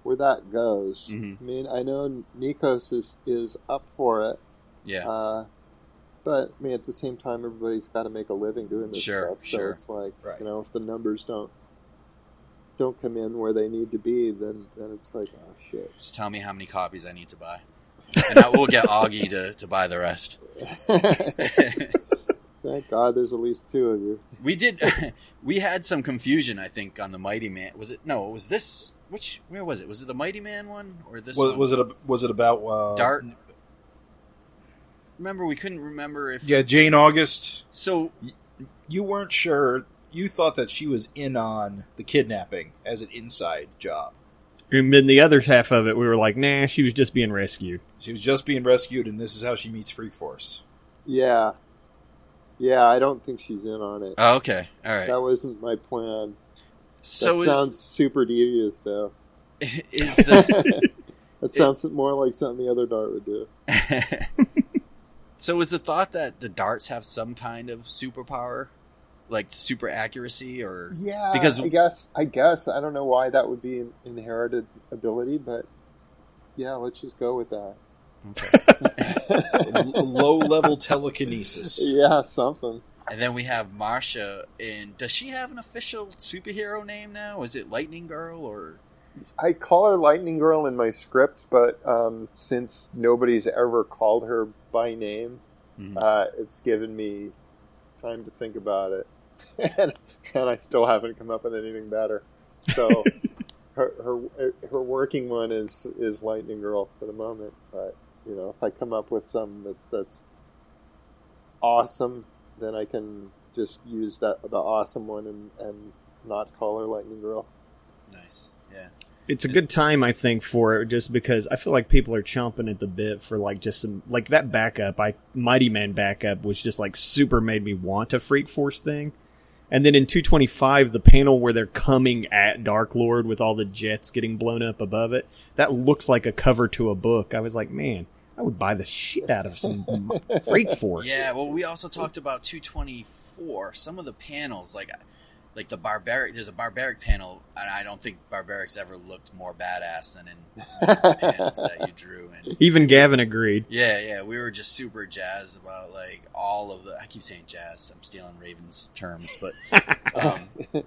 where that goes. Mhm. I mean, I know Nikos is is up for it, yeah, uh, but I mean, at the same time, everybody's got to make a living doing this Sure, stuff. So sure. it's like Right. you know, if the numbers don't don't come in where they need to be, then then it's like, oh shit. just tell me how many copies I need to buy, and I will get Augie to, to buy the rest. Thank God, there's at least two of you. We did. we had some confusion, I think, on the Mighty Man. Was it? No, it was this. Which? Where was it? Was it the Mighty Man one or this? Was, one? was it a, was it about uh, Dart? Remember, we couldn't remember if. Yeah, Jane August. So You weren't sure. You thought that she was in on the kidnapping as an inside job. And then the other half of it, we were like, nah, she was just being rescued. She was just being rescued, and this is how she meets Freak Force. Yeah, yeah. I don't think she's in on it. oh, okay, all right. That wasn't my plan. so that is, sounds super devious, though. is the That sounds more like something the other dart would do. so is the thought that the darts have some kind of superpower, like super accuracy, or Yeah, Because- I guess I guess I don't know why that would be an inherited ability, but yeah, let's just go with that. It's a low level telekinesis. Yeah, something. And then we have Marsha. And does she have an official superhero name now? Is it Lightning Girl or? I call her Lightning Girl in my scripts, but um, since nobody's ever called her by name, Mhm. uh, it's given me time to think about it, and, and I still haven't come up with anything better. So her, her her working one is is Lightning Girl for the moment, but you know if I come up with something that's that's awesome, then I can just use that the awesome one and and not call her Lightning Girl. Nice. Yeah. It's a good time, I think, for it, just because I feel like people are chomping at the bit for like just some like that backup. I Mighty Man backup was just like super made me want a Freak Force thing. And then in 225, the panel where they're coming at Dark Lord with all the jets getting blown up above it, that looks like a cover to a book. I was like, man, I would buy the shit out of some Freak Force. Yeah. Well, we also talked about 224. Some of the panels, like like the barbaric. There's a barbaric panel, and I don't think barbarics ever looked more badass than in the panels that you drew. And Even Gavin agreed. yeah, yeah, we were just super jazzed about like all of the. I keep saying jazz. I'm stealing Raven's terms, but um,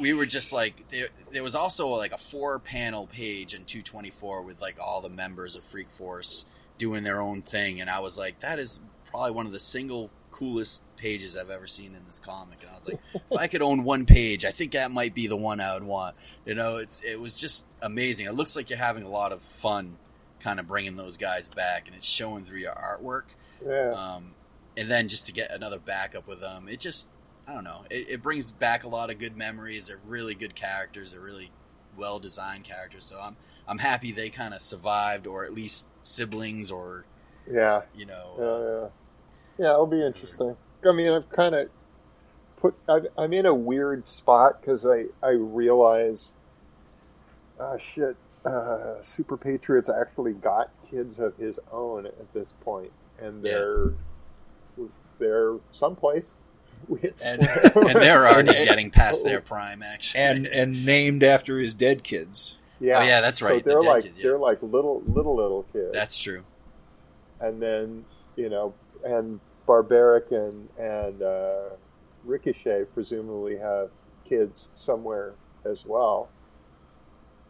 we were just like there, there was also like a four panel page in 224 with like all the members of freak force doing their own thing and i was like that is probably one of the single coolest pages i've ever seen in this comic and i was like if i could own one page i think that might be the one i would want you know it's it was just amazing it looks like you're having a lot of fun kind of bringing those guys back and it's showing through your artwork Yeah. um, and then just to get another backup with them, it just I don't know. It, it brings back a lot of good memories. They're really good characters. They're really well designed characters. So I'm I'm happy they kind of survived, or at least siblings, or yeah. you know. Yeah, yeah, yeah. It'll be interesting. I mean, I've kind of put. I've, I'm in a weird spot because I I realize, ah, shit. Uh, Super Patriots actually got kids of his own at this point, and they're they're someplace. And- and they're already getting past their prime, actually. and and named after his dead kids. yeah, Oh, yeah, that's right, So they're dead like kid, yeah. they're like little little little kids. that's true. and then you know, and Barbaric and and uh, Ricochet presumably have kids somewhere as well.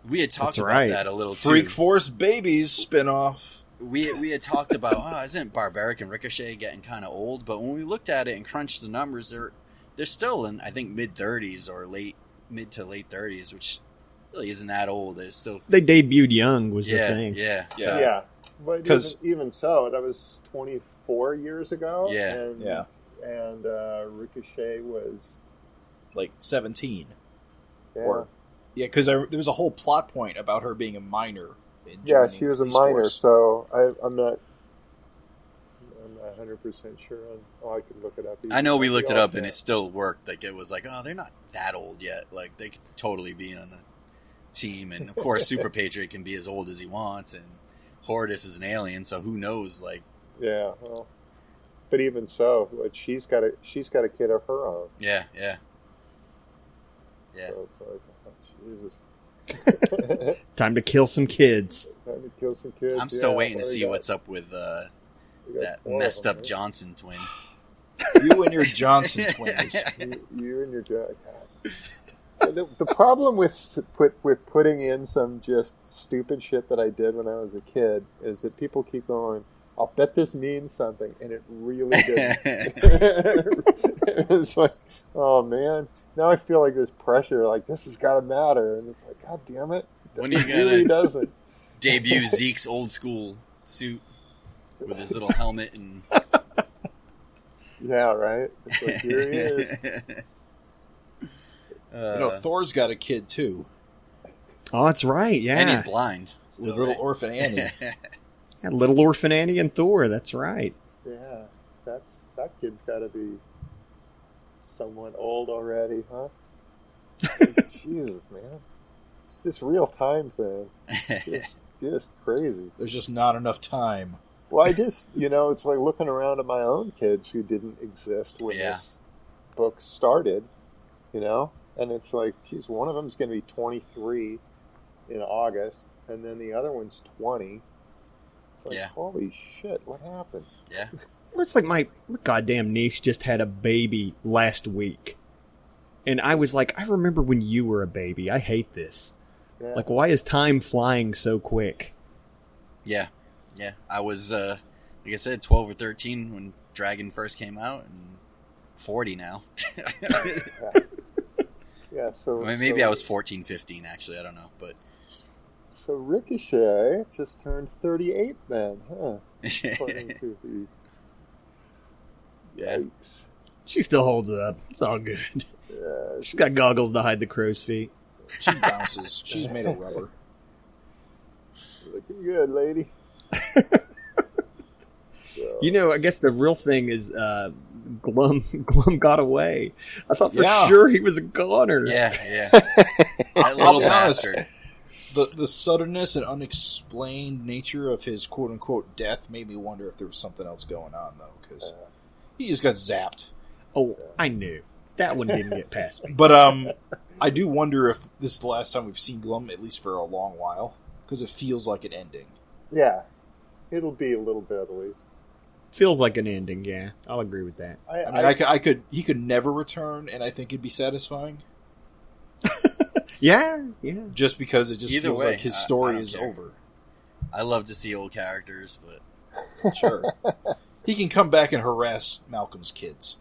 We had talked That's about right. that a little too. Freak Force Babies spinoff. we we had talked about oh isn't Barbaric and Ricochet getting kind of old but when we looked at it and crunched the numbers they're they're still in I think mid 30s or late mid to late 30s which really isn't that old it's still They debuted young was yeah the thing. yeah Yeah. so, yeah, but 'Cause- even, even so, that was twenty four years ago. Yeah. and, Yeah. and uh, Ricochet was Like seventeen. yeah, Or- Yeah, because there was a whole plot point about her being a minor. in yeah she was a minor, force. so I, I'm not. hundred percent sure on. Oh, I could look it up. I know we looked it all up and can. it still worked. Like it was like, oh, they're not that old yet. Like they could totally be on a team. And of course, Super Patriot can be as old as he wants, and Horridus is an alien, so who knows? Like, Yeah, well, but even so, like she's got a she's got a kid of her own. yeah, yeah, yeah. So it's like, oh, Jesus. Time to kill some kids. Time to kill some kids. I'm still yeah, waiting to see got- what's up with uh, that messed them, up right? Johnson twin. You and your Johnson twins. you, you and your jack. The, the problem with put with putting in some just stupid shit that I did when I was a kid is that people keep going. I'll bet this means something, and it really didn't. it's like, oh man, now I feel like there's pressure. Like this has got to matter, and it's like, god damn it, When are you it gonna- doesn't. Debut Zeke's old school suit with his little helmet and Yeah, right. It's like here he is. Uh, You know, Thor's got a kid too, Oh, that's right. Yeah, and he's blind. with Still, little right? orphan Annie. Yeah, little orphan Annie and Thor. That's right. Yeah, that's that kid's got to be somewhat old already, huh? Jesus, man, this real time thing, just just crazy. There's just not enough time. Well, I just you know, it's like looking around at my own kids who didn't exist when Yeah. this book started, you know, and it's like, geez, one of them's going to be 23 in August, and then the other one's 20. It's like, Yeah. holy shit, what happened? yeah, It's like my goddamn niece just had a baby last week. And I was like, I remember when you were a baby. I hate this. Yeah. Like, why is time flying so quick? yeah, yeah. I was, uh, like I said, 12 or 13 when Dragon first came out, and 40 now. yeah, so I mean, maybe so- I was 14, 15, actually. I don't know, but So Ricochet just turned 38 then, huh? According to the yeah. yikes. She still holds it up. It's all good. Yeah, She's got goggles to hide the crow's feet. She bounces. She's made of rubber. looking good, lady. So, You know, I guess the real thing is uh, Glum. Glum got away. I thought for Yeah. sure he was a goner. Yeah, yeah. That I'll little be bastard. The the suddenness and unexplained nature of his quote unquote death made me wonder if there was something else going on though, because he just got zapped. Oh, I knew that one didn't get past me. But um, I do wonder if this is the last time we've seen Glum, at least for a long while, because it feels like an ending. yeah, it'll be a little bit at least. Feels like an ending. Yeah, I'll agree with that. I, I mean, I, could, I could, he could never return, and I think it'd be satifying, Yeah, yeah. just because it just Either feels way, like his I- I story don't is care. over. I love to see old characters, but Sure, he can come back and harass Malcolm's kids.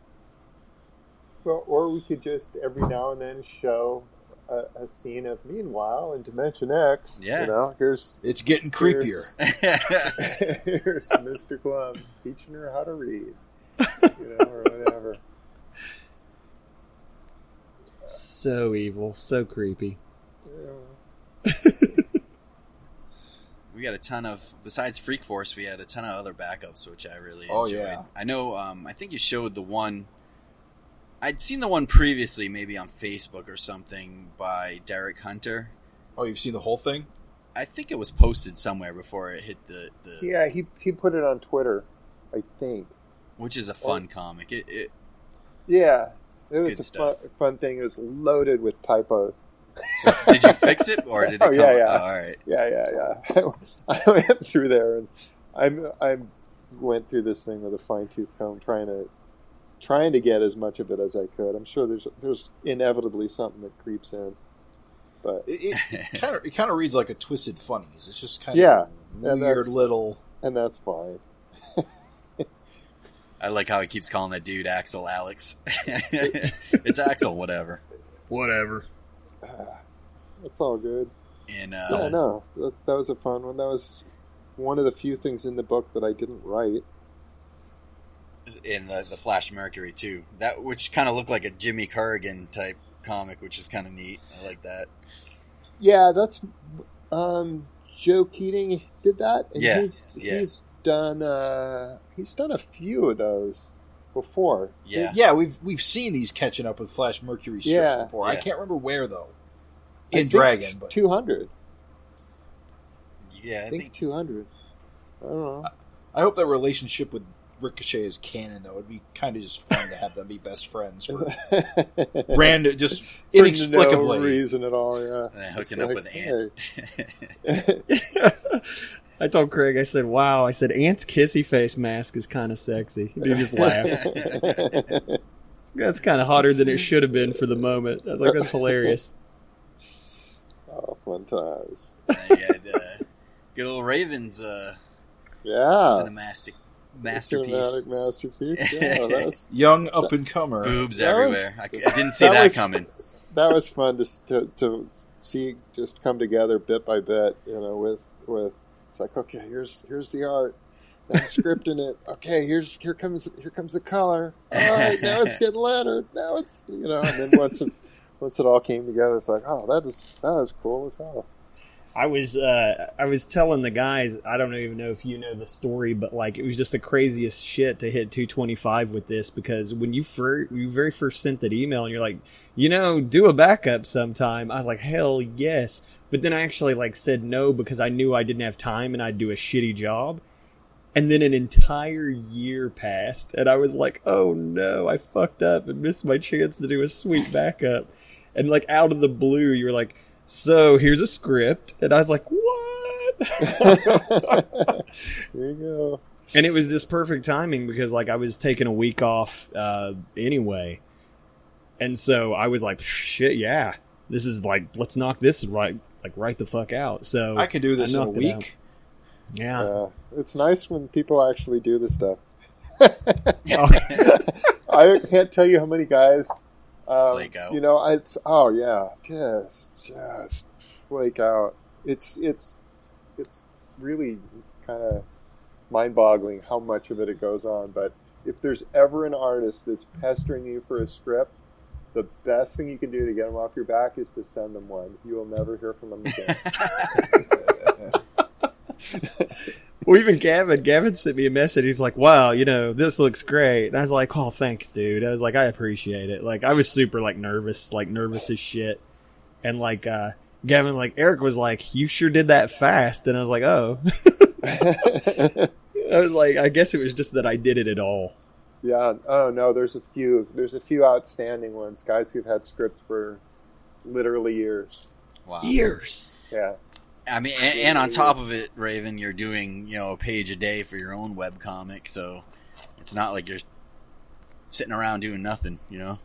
Well, or we could just every now and then show a, a scene of Meanwhile in Dimension X. Yeah. You know, here's It's getting creepier. here's Mr. Glum teaching her how to read. You know, or whatever. So evil, so creepy. Yeah. we got a ton of besides Freak Force, we had a ton of other backups, which I really Oh, enjoyed. yeah. I know. Um, I think you showed the one. I'd seen the one previously, maybe on Facebook or something, by Derek Hunter. Oh, you've seen the whole thing? I think it was posted somewhere before it hit the, the Yeah, he he put it on Twitter, I think. which is a fun comic. It, it Yeah, It's it was a stuff. fun, fun thing. It was loaded with typos. did you fix it or did it Oh, come? yeah, yeah. Oh, all right. Yeah, yeah, yeah. I went through there and I'm I went through this thing with a fine tooth comb, trying to trying to get as much of it as I could. I'm sure there's there's inevitably something that creeps in, but It, it kind of it kind of reads like a twisted funnies. It's just kind Yeah, of and weird that's- little. and that's fine. I like how he keeps calling that dude Axel Alex. it's Axel, whatever. Whatever. It's all good. And uh, yeah, no, that, that was a fun one. That was one of the few things in the book that I didn't write. in the, the Flash Mercury too. That which kind of looked like a Jimmy Corrigan type comic, which is kind of neat. I like that. Yeah, that's um, Joe Keatinge did that. And Yeah, he's, yeah. he's done uh, he's done a few of those before. Yeah. yeah, we've we've seen these catching up with Flash Mercury strips Yeah. before. I can't remember where though. In Dragon, but two hundred. Yeah, I I think think two hundred. I don't know. I hope that relationship with Ricochet is canon though. It'd be kind of just fun to have them be best friends for random, just For no inexplicably. reason at all. Yeah, hooking It's up like, with hey. Ant. I told Craig, I said, "Wow!" I said, "Ant's kissy face mask is kind of sexy." And he just laughed. That's kind of hotter than it should have been for the moment. I was like, "That's hilarious." oh, fun times. you had, uh, good old Ravens uh, Yeah, cinematic masterpiece. Cinematic masterpiece. Yeah, that's Young up and comer. Boobs That was- everywhere. I, I didn't see that that, was- coming. that was fun to, to to see just come together bit by bit. You know, with with it's like okay, here's here's the art. I'm scripting it. Okay, here's here comes here comes the color. All right, now it's getting lettered. Now it's you know, and then once it's once it all came together, it's like oh, that is that is cool as hell. I was uh, I was telling the guys I don't even know if you know the story, but like it was just the craziest shit to hit 225 with this because when you fir- you very first sent that email and you're like, you know, do a backup sometime. I was like, hell yes, but then I actually like said no because I knew I didn't have time and I'd do a shitty job. And then an entire year passed, and I was like, "Oh no, I fucked up and missed my chance to do a sweet backup." And like out of the blue, you were like, so here's a script and i was like what There you go. and it was this perfect timing because like i was taking a week off uh anyway and so i was like shit yeah this is like let's knock this right like right the fuck out so I could do this in a knocked it out. week. yeah Uh, it's nice when people actually do the stuff. Oh, I can't tell you how many guys um, Flake out. You know, it's oh yeah, just just flake out. It's it's it's really kind of mind-boggling how much of it it goes on. But if there's ever an artist that's pestering you for a script, the best thing you can do to get them off your back is to send them one. You will never hear from them again. well even gavin gavin sent me a message. He's like wow you know this looks great. And i was like oh thanks dude. I was like i appreciate it. Like i was super like nervous like nervous as shit. And like uh gavin like eric was like you sure did that fast. And i was like oh. I was like i guess it was just that i did it at all Yeah. Oh no, there's a few. There's a few outstanding ones. Guys who've had scripts for literally years. Wow. years Yeah. I mean, and, and on top of it, Raven, you're doing you know a page a day for your own web comic, so it's not like you're sitting around doing nothing. You know.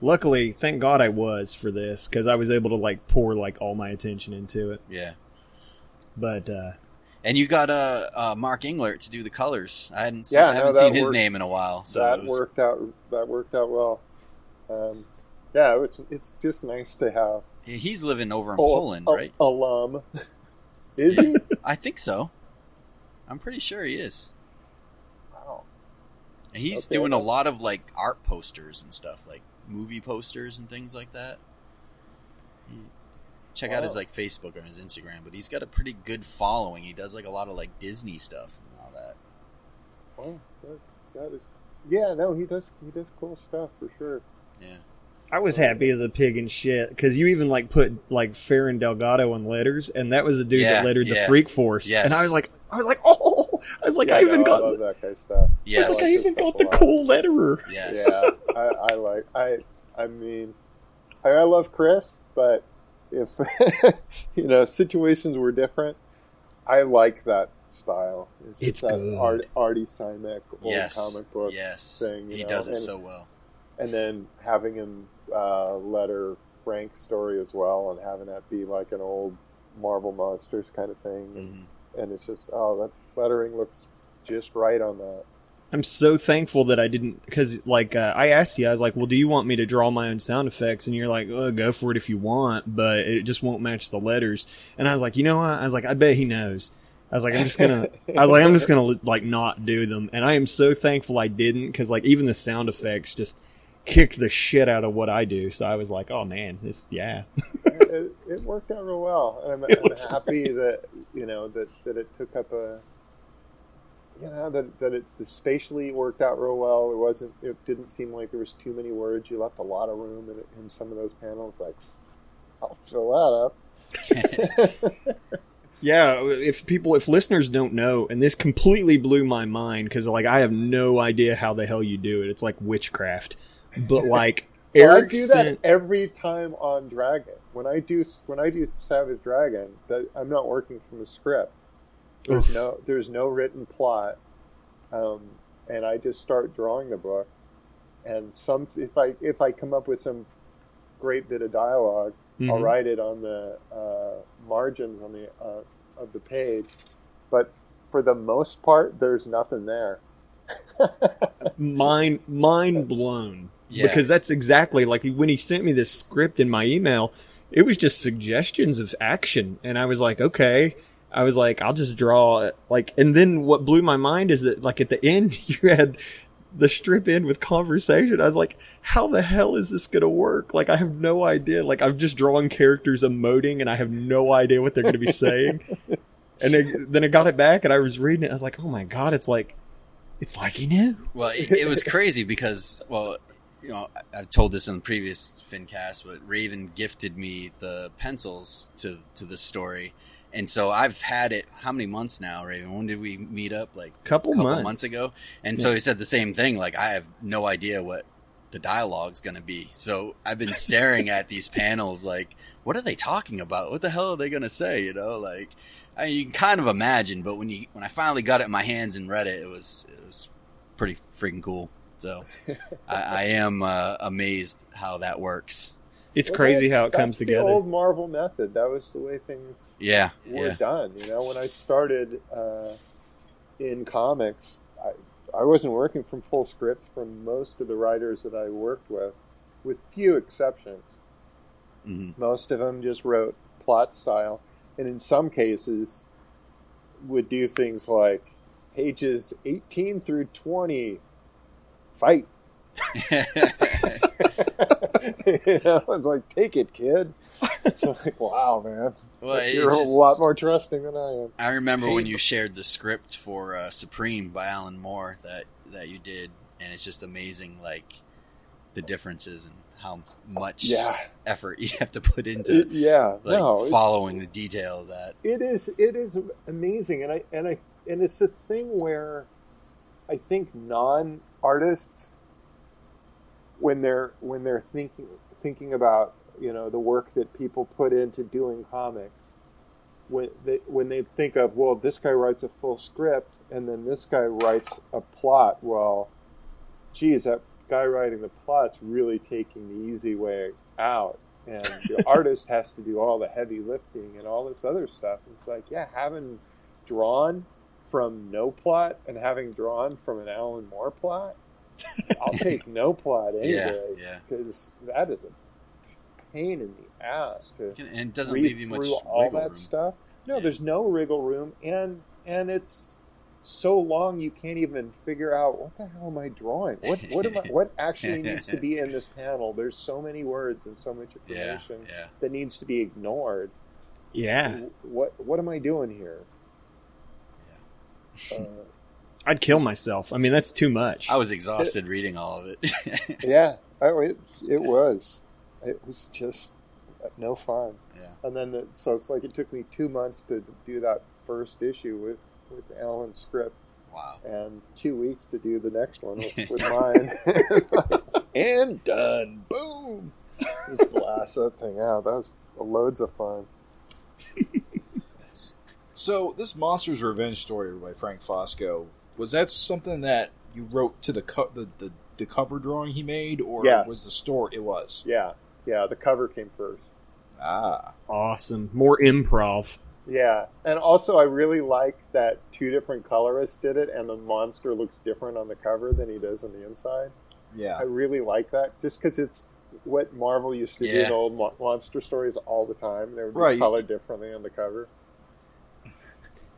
luckily thank god i was for this because i was able to like pour like all my attention into it Yeah. but uh And you got uh, uh, Mark Englert to do the colors. I hadn't seen, Yeah, I haven't seen his worked- name in a while, so that was, worked out. That worked out well. Um, yeah, it's it's just nice to have he's living over in al- Poland, al- right? alum. Is he? I think so. I'm pretty sure he is. wow. And he's Okay, doing a lot of like art posters and stuff, like movie posters and things like that. He- Check out his oh. like Facebook or his Instagram, but he's got a pretty good following. He does like a lot of like Disney stuff and all that. Well, that's that is. Yeah, no, he does. He does cool stuff for sure. Yeah. I was happy as a pig in shit because you even like put like Ferran Delgado on letters, and that was the dude Yeah, that lettered yeah. the Freak Force. Yes. And I was like, I was like, oh, I was like, Yeah, I even no, got, I love that kind of stuff. Yeah, I Yes. was like, I like even got the cool letterer. Yes. Yeah, I, I like. I I mean, I, I love Chris, but if you know situations were different, I like that style. It's, It's that good. Art, Artie Simek old yes. comic book yes. thing. He know, does it and, so well. and then having him uh, letter Frank's story as well, and having that be like an old Marvel Monsters kind of thing, and, Mhm. and it's just oh, that lettering looks just right on that. I'm so thankful that I didn't because like uh, I asked you, I was like, well, do you want me to draw my own sound effects? And you're like, oh, go for it if you want, but it just won't match the letters. And I was like, you know what? I was like, I bet he knows. I was like, I'm just gonna. I was like, I'm just gonna like not do them. And I am so thankful I didn't because like even the sound effects just kick the shit out of what I do. So I was like, oh man, this yeah. it, it worked out real well. And I'm, I'm happy that you know that, that it took up a you know that that it the spatially worked out real well. It wasn't. It didn't seem like there was too many words. You left a lot of room in, in some of those panels. Like, I'll fill that up. Yeah, if people, if listeners don't know, and this completely blew my mind because like I have no idea how the hell you do it. It's like witchcraft, but like Well, I Erik do that every time on Dragon. When I do when I do Savage Dragon, that I'm not working from a script. There's Oof. no there's no written plot, um, and I just start drawing the book. And some if I if I come up with some great bit of dialog I'll Mhm. write it on the uh, margins on the uh, of the page. But for the most part, there's nothing there. mind mind blown Yeah. because that's exactly like when he sent me this script in my email it was just suggestions of action and i was like okay i was like i'll just draw it like and then what blew my mind is that like at the end you had the strip in with conversation. I was like how the hell is this gonna work? Like i have no idea. Like i'm just drawing characters emoting and i have no idea what they're gonna be saying. And then, then i got it back and i was reading it i was like oh my god it's like it's like he knew. Well, it, it was crazy because, well, you know, I- I've told this in the previous FinCast, but Raven gifted me the pencils to to this story, and so I've had it. How many months now, Raven? When did we meet up? Like Couple couple months. ago. And so he said the same thing. Like I have no idea what the dialogue's going to be. So I've been staring at these panels, like, what are they talking about? What the hell are they going to say? You know, like. I mean, you can kind of imagine, but when you when I finally got it in my hands and read it, it was it was pretty freaking cool. So I, I am uh, amazed how that works. It's Well, crazy how it comes that's together. The old Marvel method. That was the way things Yeah, were yeah, done. You know, when I started uh, in comics, I I wasn't working from full scripts from most of the writers that I worked with, with few exceptions. hmm Most of them just wrote plot style, and in some cases, would do things like pages eighteen through twenty, fight. you know, it's like take it, kid. It's like wow, man. well, You're just- a lot more trusting than I am. I remember when you shared the script for uh, Supreme by Alan Moore that that you did, and it's just amazing, like the differences and how much Yeah. effort you have to put into It- yeah, like no, following the detail of that. it is it is amazing, and I and I and it's a thing where I think non artists when they're when they're thinking thinking about you know the work that people put into doing comics when they when they think of well this guy writes a full script and then this guy writes a plot well geez that guy writing the plot's really taking the easy way out. And the artist has to do all the heavy lifting and all this other stuff. It's like yeah having drawn from no plot and having drawn from an alan moore plot i'll take no plot anyway yeah. because that is a pain in the ass to And it doesn't read leave you much all wiggle that room. stuff. No, Yeah. there's no wriggle room, and and it's so long you can't even figure out what the hell am I drawing? What what am I? What actually needs to be in this panel? There's so many words and so much information yeah. that needs to be ignored. Yeah, What what am I doing here? Uh, I'd kill myself. I mean, that's too much. I was exhausted reading all of it. yeah, I, it it was. It was just no fun. yeah. And then, the, so it's like it took me two months to do that first issue with with Alan's script. Wow. and two weeks to do the next one with, with mine. and done. Boom. Just blast that thing out. That was loads of fun. So this Monsters Revenge story by Frank Fosco was that something that you wrote to the co- the, the the cover drawing he made, or Yes. was the story? It was. Yeah, yeah. The cover came first. Ah, awesome. More improv. Yeah, and also I really like that two different colorists did it, and the monster looks different on the cover than he does on the inside. yeah. I really like that, just because it's what Marvel used to do Yeah. in old mo- monster stories all the time. They would be Right. colored differently on the cover.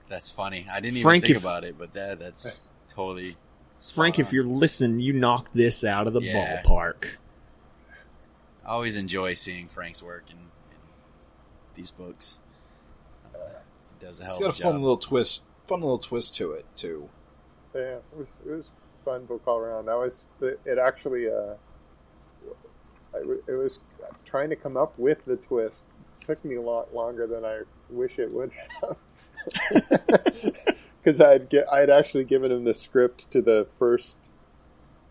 That's funny. I didn't even Frank, think if- about it, but that that's totally. spot Frank, if you're listening, you knocked this out of the Yeah. ballpark. I always enjoy seeing Frank's work in, in these books. Uh, he does a hell It's got a of a fun little twist. Fun little twist to it too. yeah, it was it was fun book all around. I was it, it actually uh, I w it was trying to come up with the twist took me a lot longer than I wish it would have. Because I'd get I'd actually given him the script to the first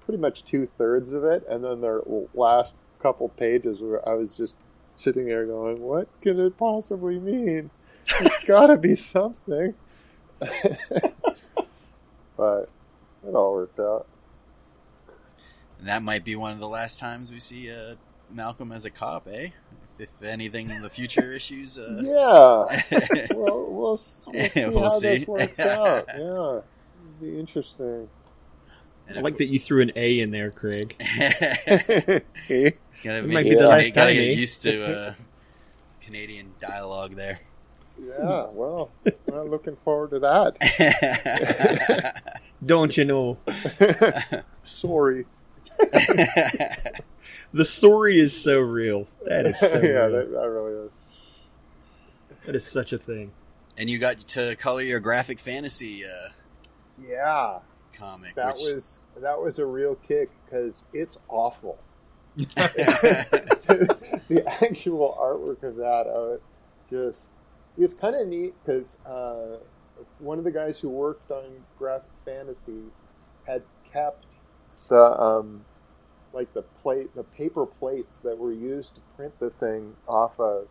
pretty much two thirds of it, and then the last couple pages where I was just sitting there going, "What can it possibly mean? It's got to be something." but it all worked out. And that might be one of the last times we see uh, Malcolm as a cop, eh? If, if anything in the future issues. Uh... Yeah. well, we'll, we'll see We'll how see. this works out. Yeah, It'll be interesting. And I like that you threw an A in there, Craig. gotta It make- might be the gotta last time, get eh? used to uh, Canadian dialogue there. Yeah, well, I'm looking forward to that. Don't you know? Sorry. The story is so real. That is so yeah, real. that, that really is. that is such a thing. and you got to color your graphic fantasy uh, Yeah, comic. that which, was that was a real kick because it's awful. the actual artwork of that, uh, just it's kind of neat because uh, one of the guys who worked on graphic fantasy had kept the um, like the plate, the paper plates that were used to print the thing off of.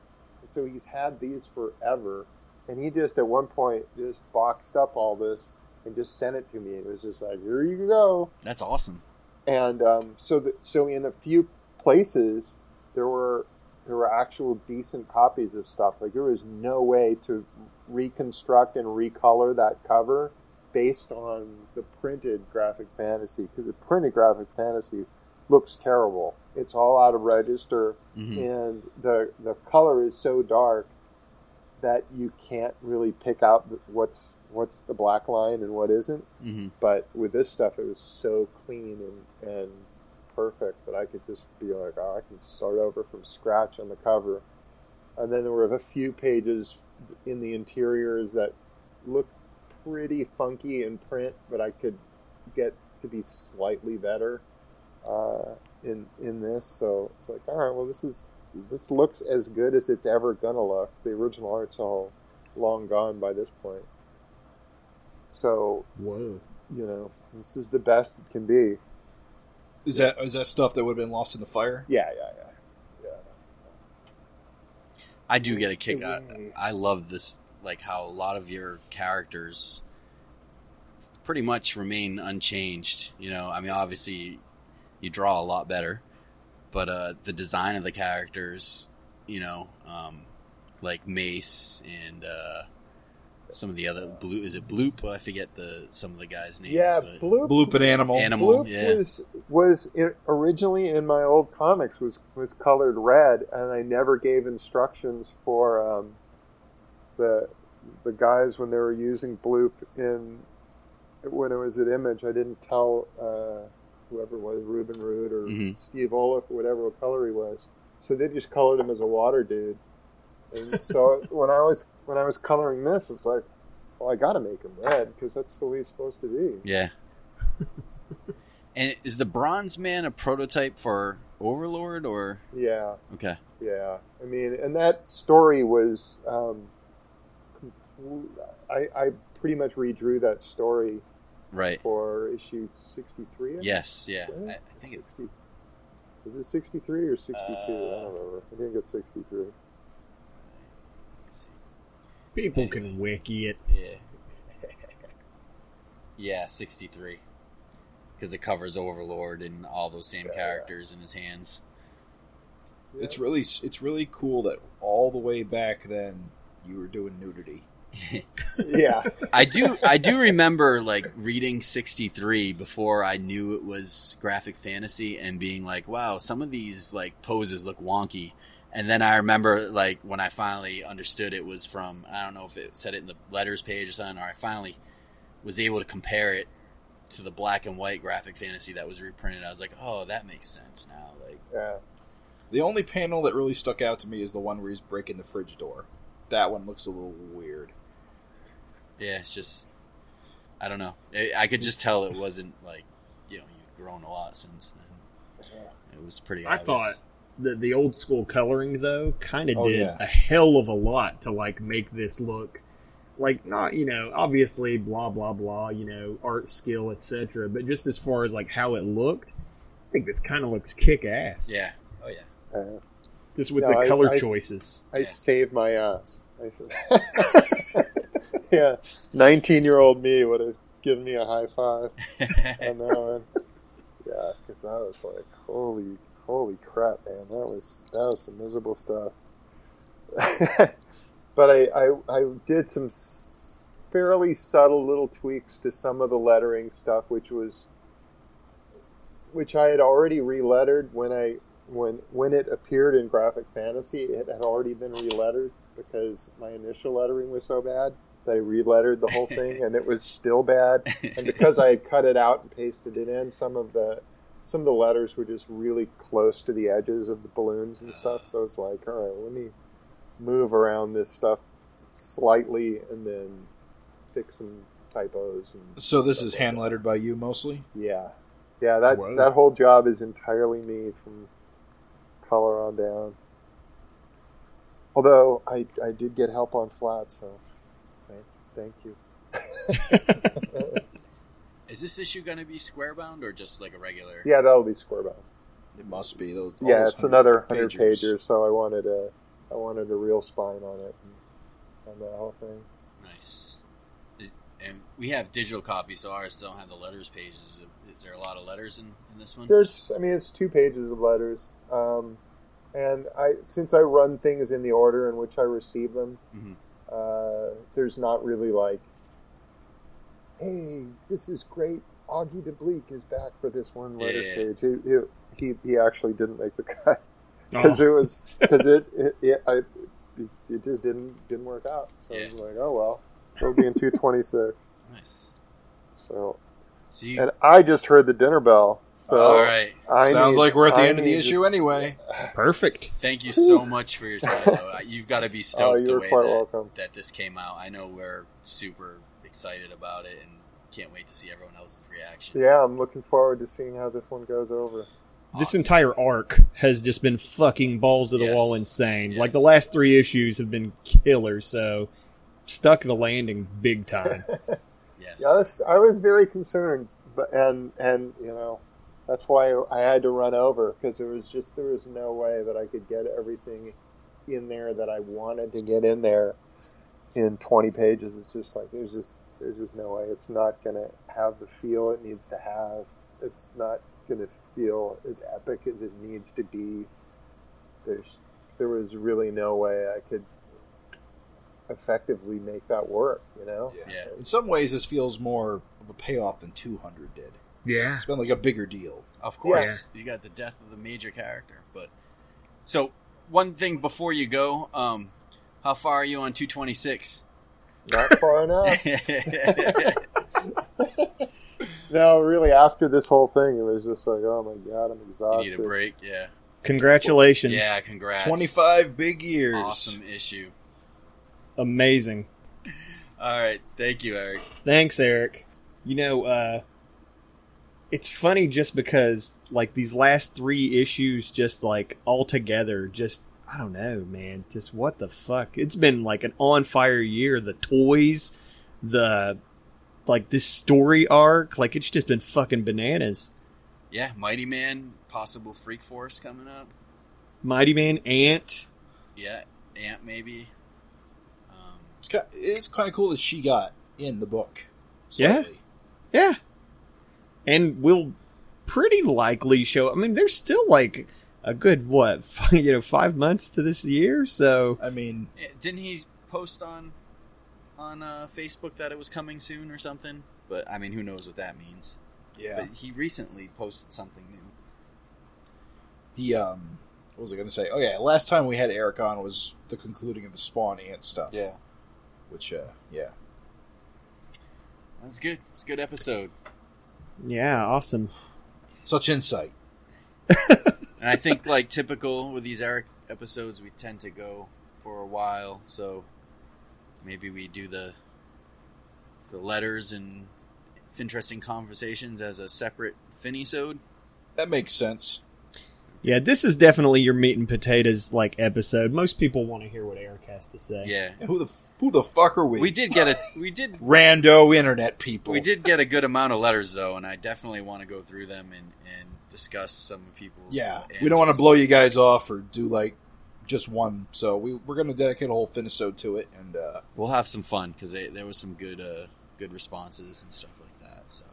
So he's had these forever, and he just at one point just boxed up all this and just sent it to me. It was just like, here you go That's awesome. and um, so the, so in a few places there were there were actual decent copies of stuff. Like there was no way to reconstruct and recolor that cover based on the printed graphic fantasy because the printed graphic fantasy looks terrible. It's all out of register Mhm. and the the color is so dark that you can't really pick out what's what's the black line and what isn't hmm but with this stuff it was so clean and, and perfect that I could just be like, oh, I can start over from scratch on the cover. And then there were a few pages in the interiors that looked pretty funky in print, but I could get to be slightly better uh, in in this. So it's like, all right, well, this is this looks as good as it's ever gonna look. The original art's all long gone by this point. So Whoa. you know, this is the best it can be. Is that is that stuff that would have been lost in the fire? Yeah, yeah, yeah. Yeah. I do get a kick out. I love this, like how a lot of your characters pretty much remain unchanged. You know, I mean, obviously you draw a lot better, but uh, the design of the characters, you know, um, like Mace and uh, some of the other blue. Is it Bloop? I forget the some of the guys' names. Yeah, but- Bloop, Bloop and animal. Animal. Bloop yeah. was was in, originally in my old comics was was colored red, and I never gave instructions for um, the the guys when they were using Bloop in when it was at Image. I didn't tell uh, whoever it was Reuben Rude or Mhm. Steve Oliff or whatever color he was, so they just colored him as a water dude. And so when I was when I was coloring this, it's like, well, I got to make him red because that's the way he's supposed to be. Yeah. and is the Bronze Man a prototype for Overlord or Yeah. okay? Yeah, I mean, and that story was, um, I, I pretty much redrew that story Right. for issue sixty-three. Yes. Yeah. I, I think it. 60. Is it sixty-three or sixty-two? I Uh, don't remember. I think it's sixty-three. People can wiki it. Yeah. yeah, 63. Because it covers Overlord and all those same Yeah. characters in his hands. It's really it's really cool that all the way back then you were doing nudity. Yeah, I do I do remember like reading 63 before I knew it was graphic fantasy and being like, wow, some of these like poses look wonky. And then I remember like when I finally understood it was from I don't know if it said it in the letters page or something, or I finally was able to compare it to the black and white graphic fantasy that was reprinted. I was like, oh, that makes sense now. Like, yeah. The only panel that really stuck out to me is the one where he's breaking the fridge door. That one looks a little weird. Yeah, it's just I don't know. I I could just tell it wasn't like you know you'd grown a lot since then. It was pretty. I obvious. thought the the old school coloring though kind of Oh, did yeah. a hell of a lot to like make this look like not you know obviously blah blah blah you know art skill etc. But just as far as like how it looked, I think this kind of looks kick ass. Yeah. Oh yeah. Uh, just with No, the color I- choices. I Yeah. saved my ass. I said, yeah, nineteen-year-old me would have given me a high five on that one. Yeah, because I was like, holy, holy crap, man! That was that was some miserable stuff. but I, I, I did some fairly subtle little tweaks to some of the lettering stuff, which was, which I had already relettered when I when when it appeared in Graphic Fantasy. It had already been relettered because my initial lettering was so bad I relettered the whole thing, and it was still bad. And because I had cut it out and pasted it in, some of the some of the letters were just really close to the edges of the balloons and stuff. So it's like, all right, let me move around this stuff slightly and then fix some typos. And So this is hand lettered by you mostly. yeah, yeah. That Whoa. that whole job is entirely me from color on down. Although I I did get help on flat, so thank thank you. Is this issue going to be square bound or just like a regular? Yeah, that'll be square bound. It must be those. Yeah, those it's another hundred pagers. pager, so I wanted a I wanted a real spine on it and on that whole thing. Nice. Is, and we have digital copies, so ours don't have the letters pages. Is, it, is there a lot of letters in, in this one? There's, I mean, it's two pages of letters, um, and I since I run things in the order in which I receive them, Mhm. Uh, there's not really like, hey, this is great. Augie De Blieck is back for this one letter Yeah. page. He, he, he, he actually didn't make the cut because Oh. it was because it it, it, I, it it just didn't didn't work out. So I was like, oh well, it'll be in two twenty six. Nice. So So you, and I just heard the dinner bell. So all right. I Sounds need- like we're at the I end of the need to- issue anyway. Perfect. Thank you so much for your time. Though. You've got to be oh, stoked Oh, the you're way quite that, welcome. that this came out. I know we're super excited about it and can't wait to see everyone else's reaction. Yeah, I'm looking forward to seeing how this one goes over. This entire arc has just been fucking balls to the Yes. wall insane. Yes. Like the last three issues have been killers, so stuck the landing big time. Yeah, I was, I was very concerned, but and and you know, that's why I had to run over because there was just there was no way that I could get everything in there that I wanted to get in there in 20 pages. It's just like there's just there's just no way. It's not gonna have the feel it needs to have. It's not gonna feel as epic as it needs to be. There's there was really no way I could effectively make that work. You know. Yeah. In some ways, this feels more of a payoff than 200 did. yeah. It's been like a bigger deal. Of course, you got the death of the major character. But so one thing before you go, um, how far are you on 226? Not far enough. No, really, after this whole thing, it was just like, oh my god, I'm you exhausted. need a break. Yeah. Congratulations. Yeah. Congrats. 25 big years. Awesome issue. Amazing. All right. Thank you, Erik. Thanks, Erik. You know, uh, it's funny just because, like, these last three issues, just like all together, just I don't know, man. Just what the fuck? It's been like an on fire year. The toys, the like this story arc, like it's just been fucking bananas. Yeah, Mighty Man, possible Freak Force coming up. Mighty Man, Ant. Yeah, Ant maybe. It's kind, it's kind of cool that she got in the book. Yeah. slightly. Yeah. And will pretty likely show. I mean, there's still like a good what, you know, five months to this year. So I mean, didn't he post on on uh, Facebook that it was coming soon or something? But I mean, who knows what that means? yeah. But he recently posted something new. He, um, what was I going to say? Oh, yeah. Last time we had Erik on was the concluding of the Spawn Ant stuff. Which, uh, yeah. that's good. It's a good episode. yeah, awesome. Such insight. And I think, like typical with these Erik episodes, we tend to go for a while. So maybe we do the the letters and interesting conversations as a separate finisode. That makes sense. Yeah, this is definitely your meat and potatoes like episode. Most people want to hear what Erik has to say. Yeah, And who the who the fuck are we? we did get a we did rando internet people. we did get a good amount of letters though, and I definitely want to go through them and and discuss some of people's. Yeah, we don't want to blow you guys off or do like just one. So we we're going to dedicate a whole finisode to it, and uh, We'll have some fun because there was some good uh good responses and stuff like that. So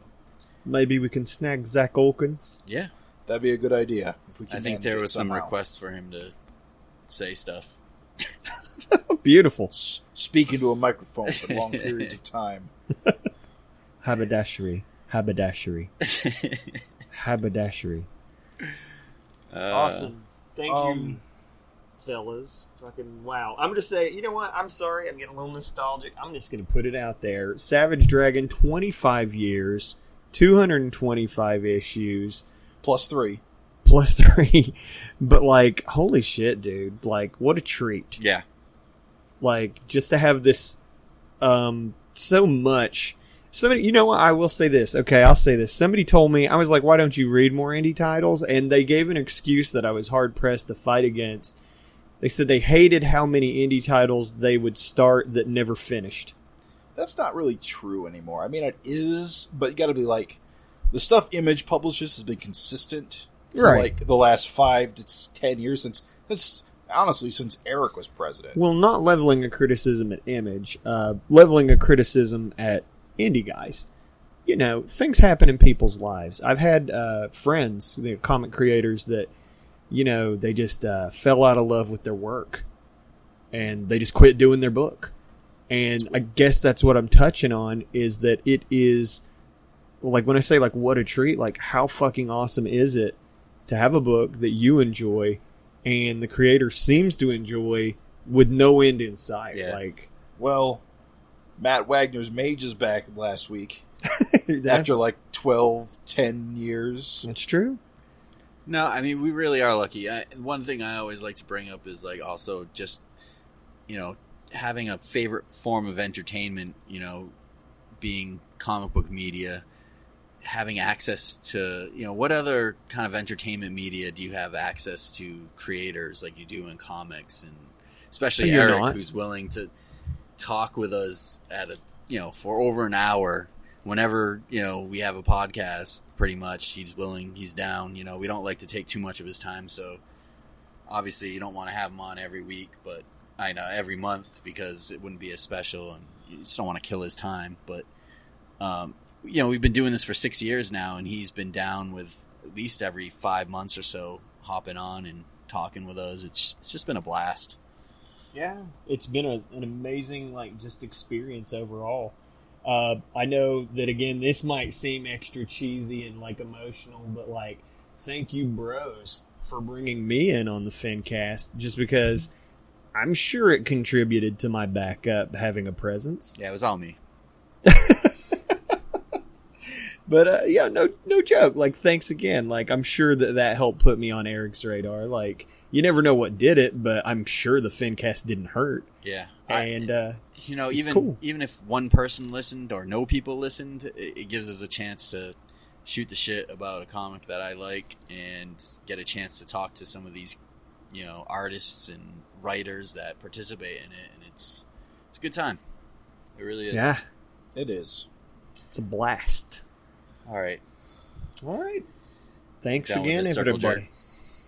Maybe we can snag Zach Olkins. yeah, that'd be a good idea. If we can I think there it was some somehow. requests for him to say stuff. Beautiful. S- speak into a microphone for long periods of time. Haberdashery. Haberdashery. Haberdashery. Uh, Thank Um, fellas. Fucking wow. I'm gonna say, you know what? I'm sorry. I'm getting a little nostalgic. I'm just gonna put it out there. Savage Dragon, 25 years, 225 issues, Plus three. plus three. But like, holy shit, dude! Like, what a treat! Yeah, Like, just to have this, um, so much. Somebody, you know what? I will say this. Okay, I'll say this. Somebody told me I was like, "Why don't you read more indie titles?" And they gave an excuse that I was hard pressed to fight against. They said they hated how many indie titles they would start that never finished. That's not really true anymore. I mean, it is, but you got to be like the stuff Image publishes has been consistent for Right. like the last five to ten years since. Since honestly, since Eric was president. Well, not leveling a criticism at Image, uh, leveling a criticism at indie guys. You know, things happen in people's lives. I've had uh, friends, the comic creators, that you know they just uh, fell out of love with their work, and they just quit doing their book. And I guess that's what I'm touching on is that it is like when I say like what a treat, like how fucking awesome is it to have a book that you enjoy and the creator seems to enjoy with no end in sight. Yeah. Like Well, Matt Wagner's Mage is back last week that- after like 12, 10 years. that's true. No, I mean we really are lucky. I, one thing I always like to bring up is like also just you know having a favorite form of entertainment. You know, being comic book media, having access to you know what other kind of entertainment media do you have access to creators like you do in comics and especially You're Erik not. who's willing to talk with us at a you know for over an hour whenever you know we have a podcast pretty much. He's willing he's down you know we don't like to take too much of his time. So obviously you don't want to have him on every week but i know every month because it wouldn't be as special and you just don't want to kill his time. But um, you know we've been doing this for six years now and he's been down with at least every five months or so hopping on and talking with us it's, it's just been a blast Yeah, it's been a, an amazing like just experience overall. Uh, I know that again, this might seem extra cheesy and like emotional, but like, thank you, bros, for bringing me in on the FinCast, just because I'm sure it contributed to my backup having a presence. yeah it was all me But uh, yeah, no, no joke. Like, thanks again. Like, I'm sure that that helped put me on Erik's radar. Like, you never know what did it, but I'm sure the FinCast didn't hurt. yeah I- And uh, you know even cool. even if one person listened or no people listened it, it gives us a chance to shoot the shit about a comic that i like and get a chance to talk to some of these you know artists and writers that participate in it and it's it's a good time it really is yeah, It is. it's a blast. All right All right. Thanks Down again, this circle everybody.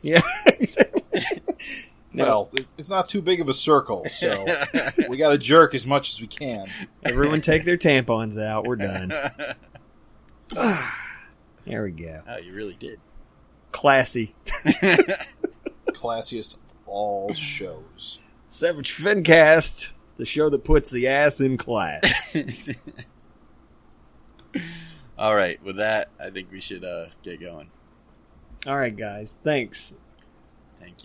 Yeah. No. Well, it's not too big of a circle, so we got to jerk as much as we can. Everyone take their tampons out. We're done. There we go. oh you really did Classy. Classiest of all shows. Savage Fincast, the show that puts the ass in class. All right with that i think we should uh get going All right, guys. Thanks. thank you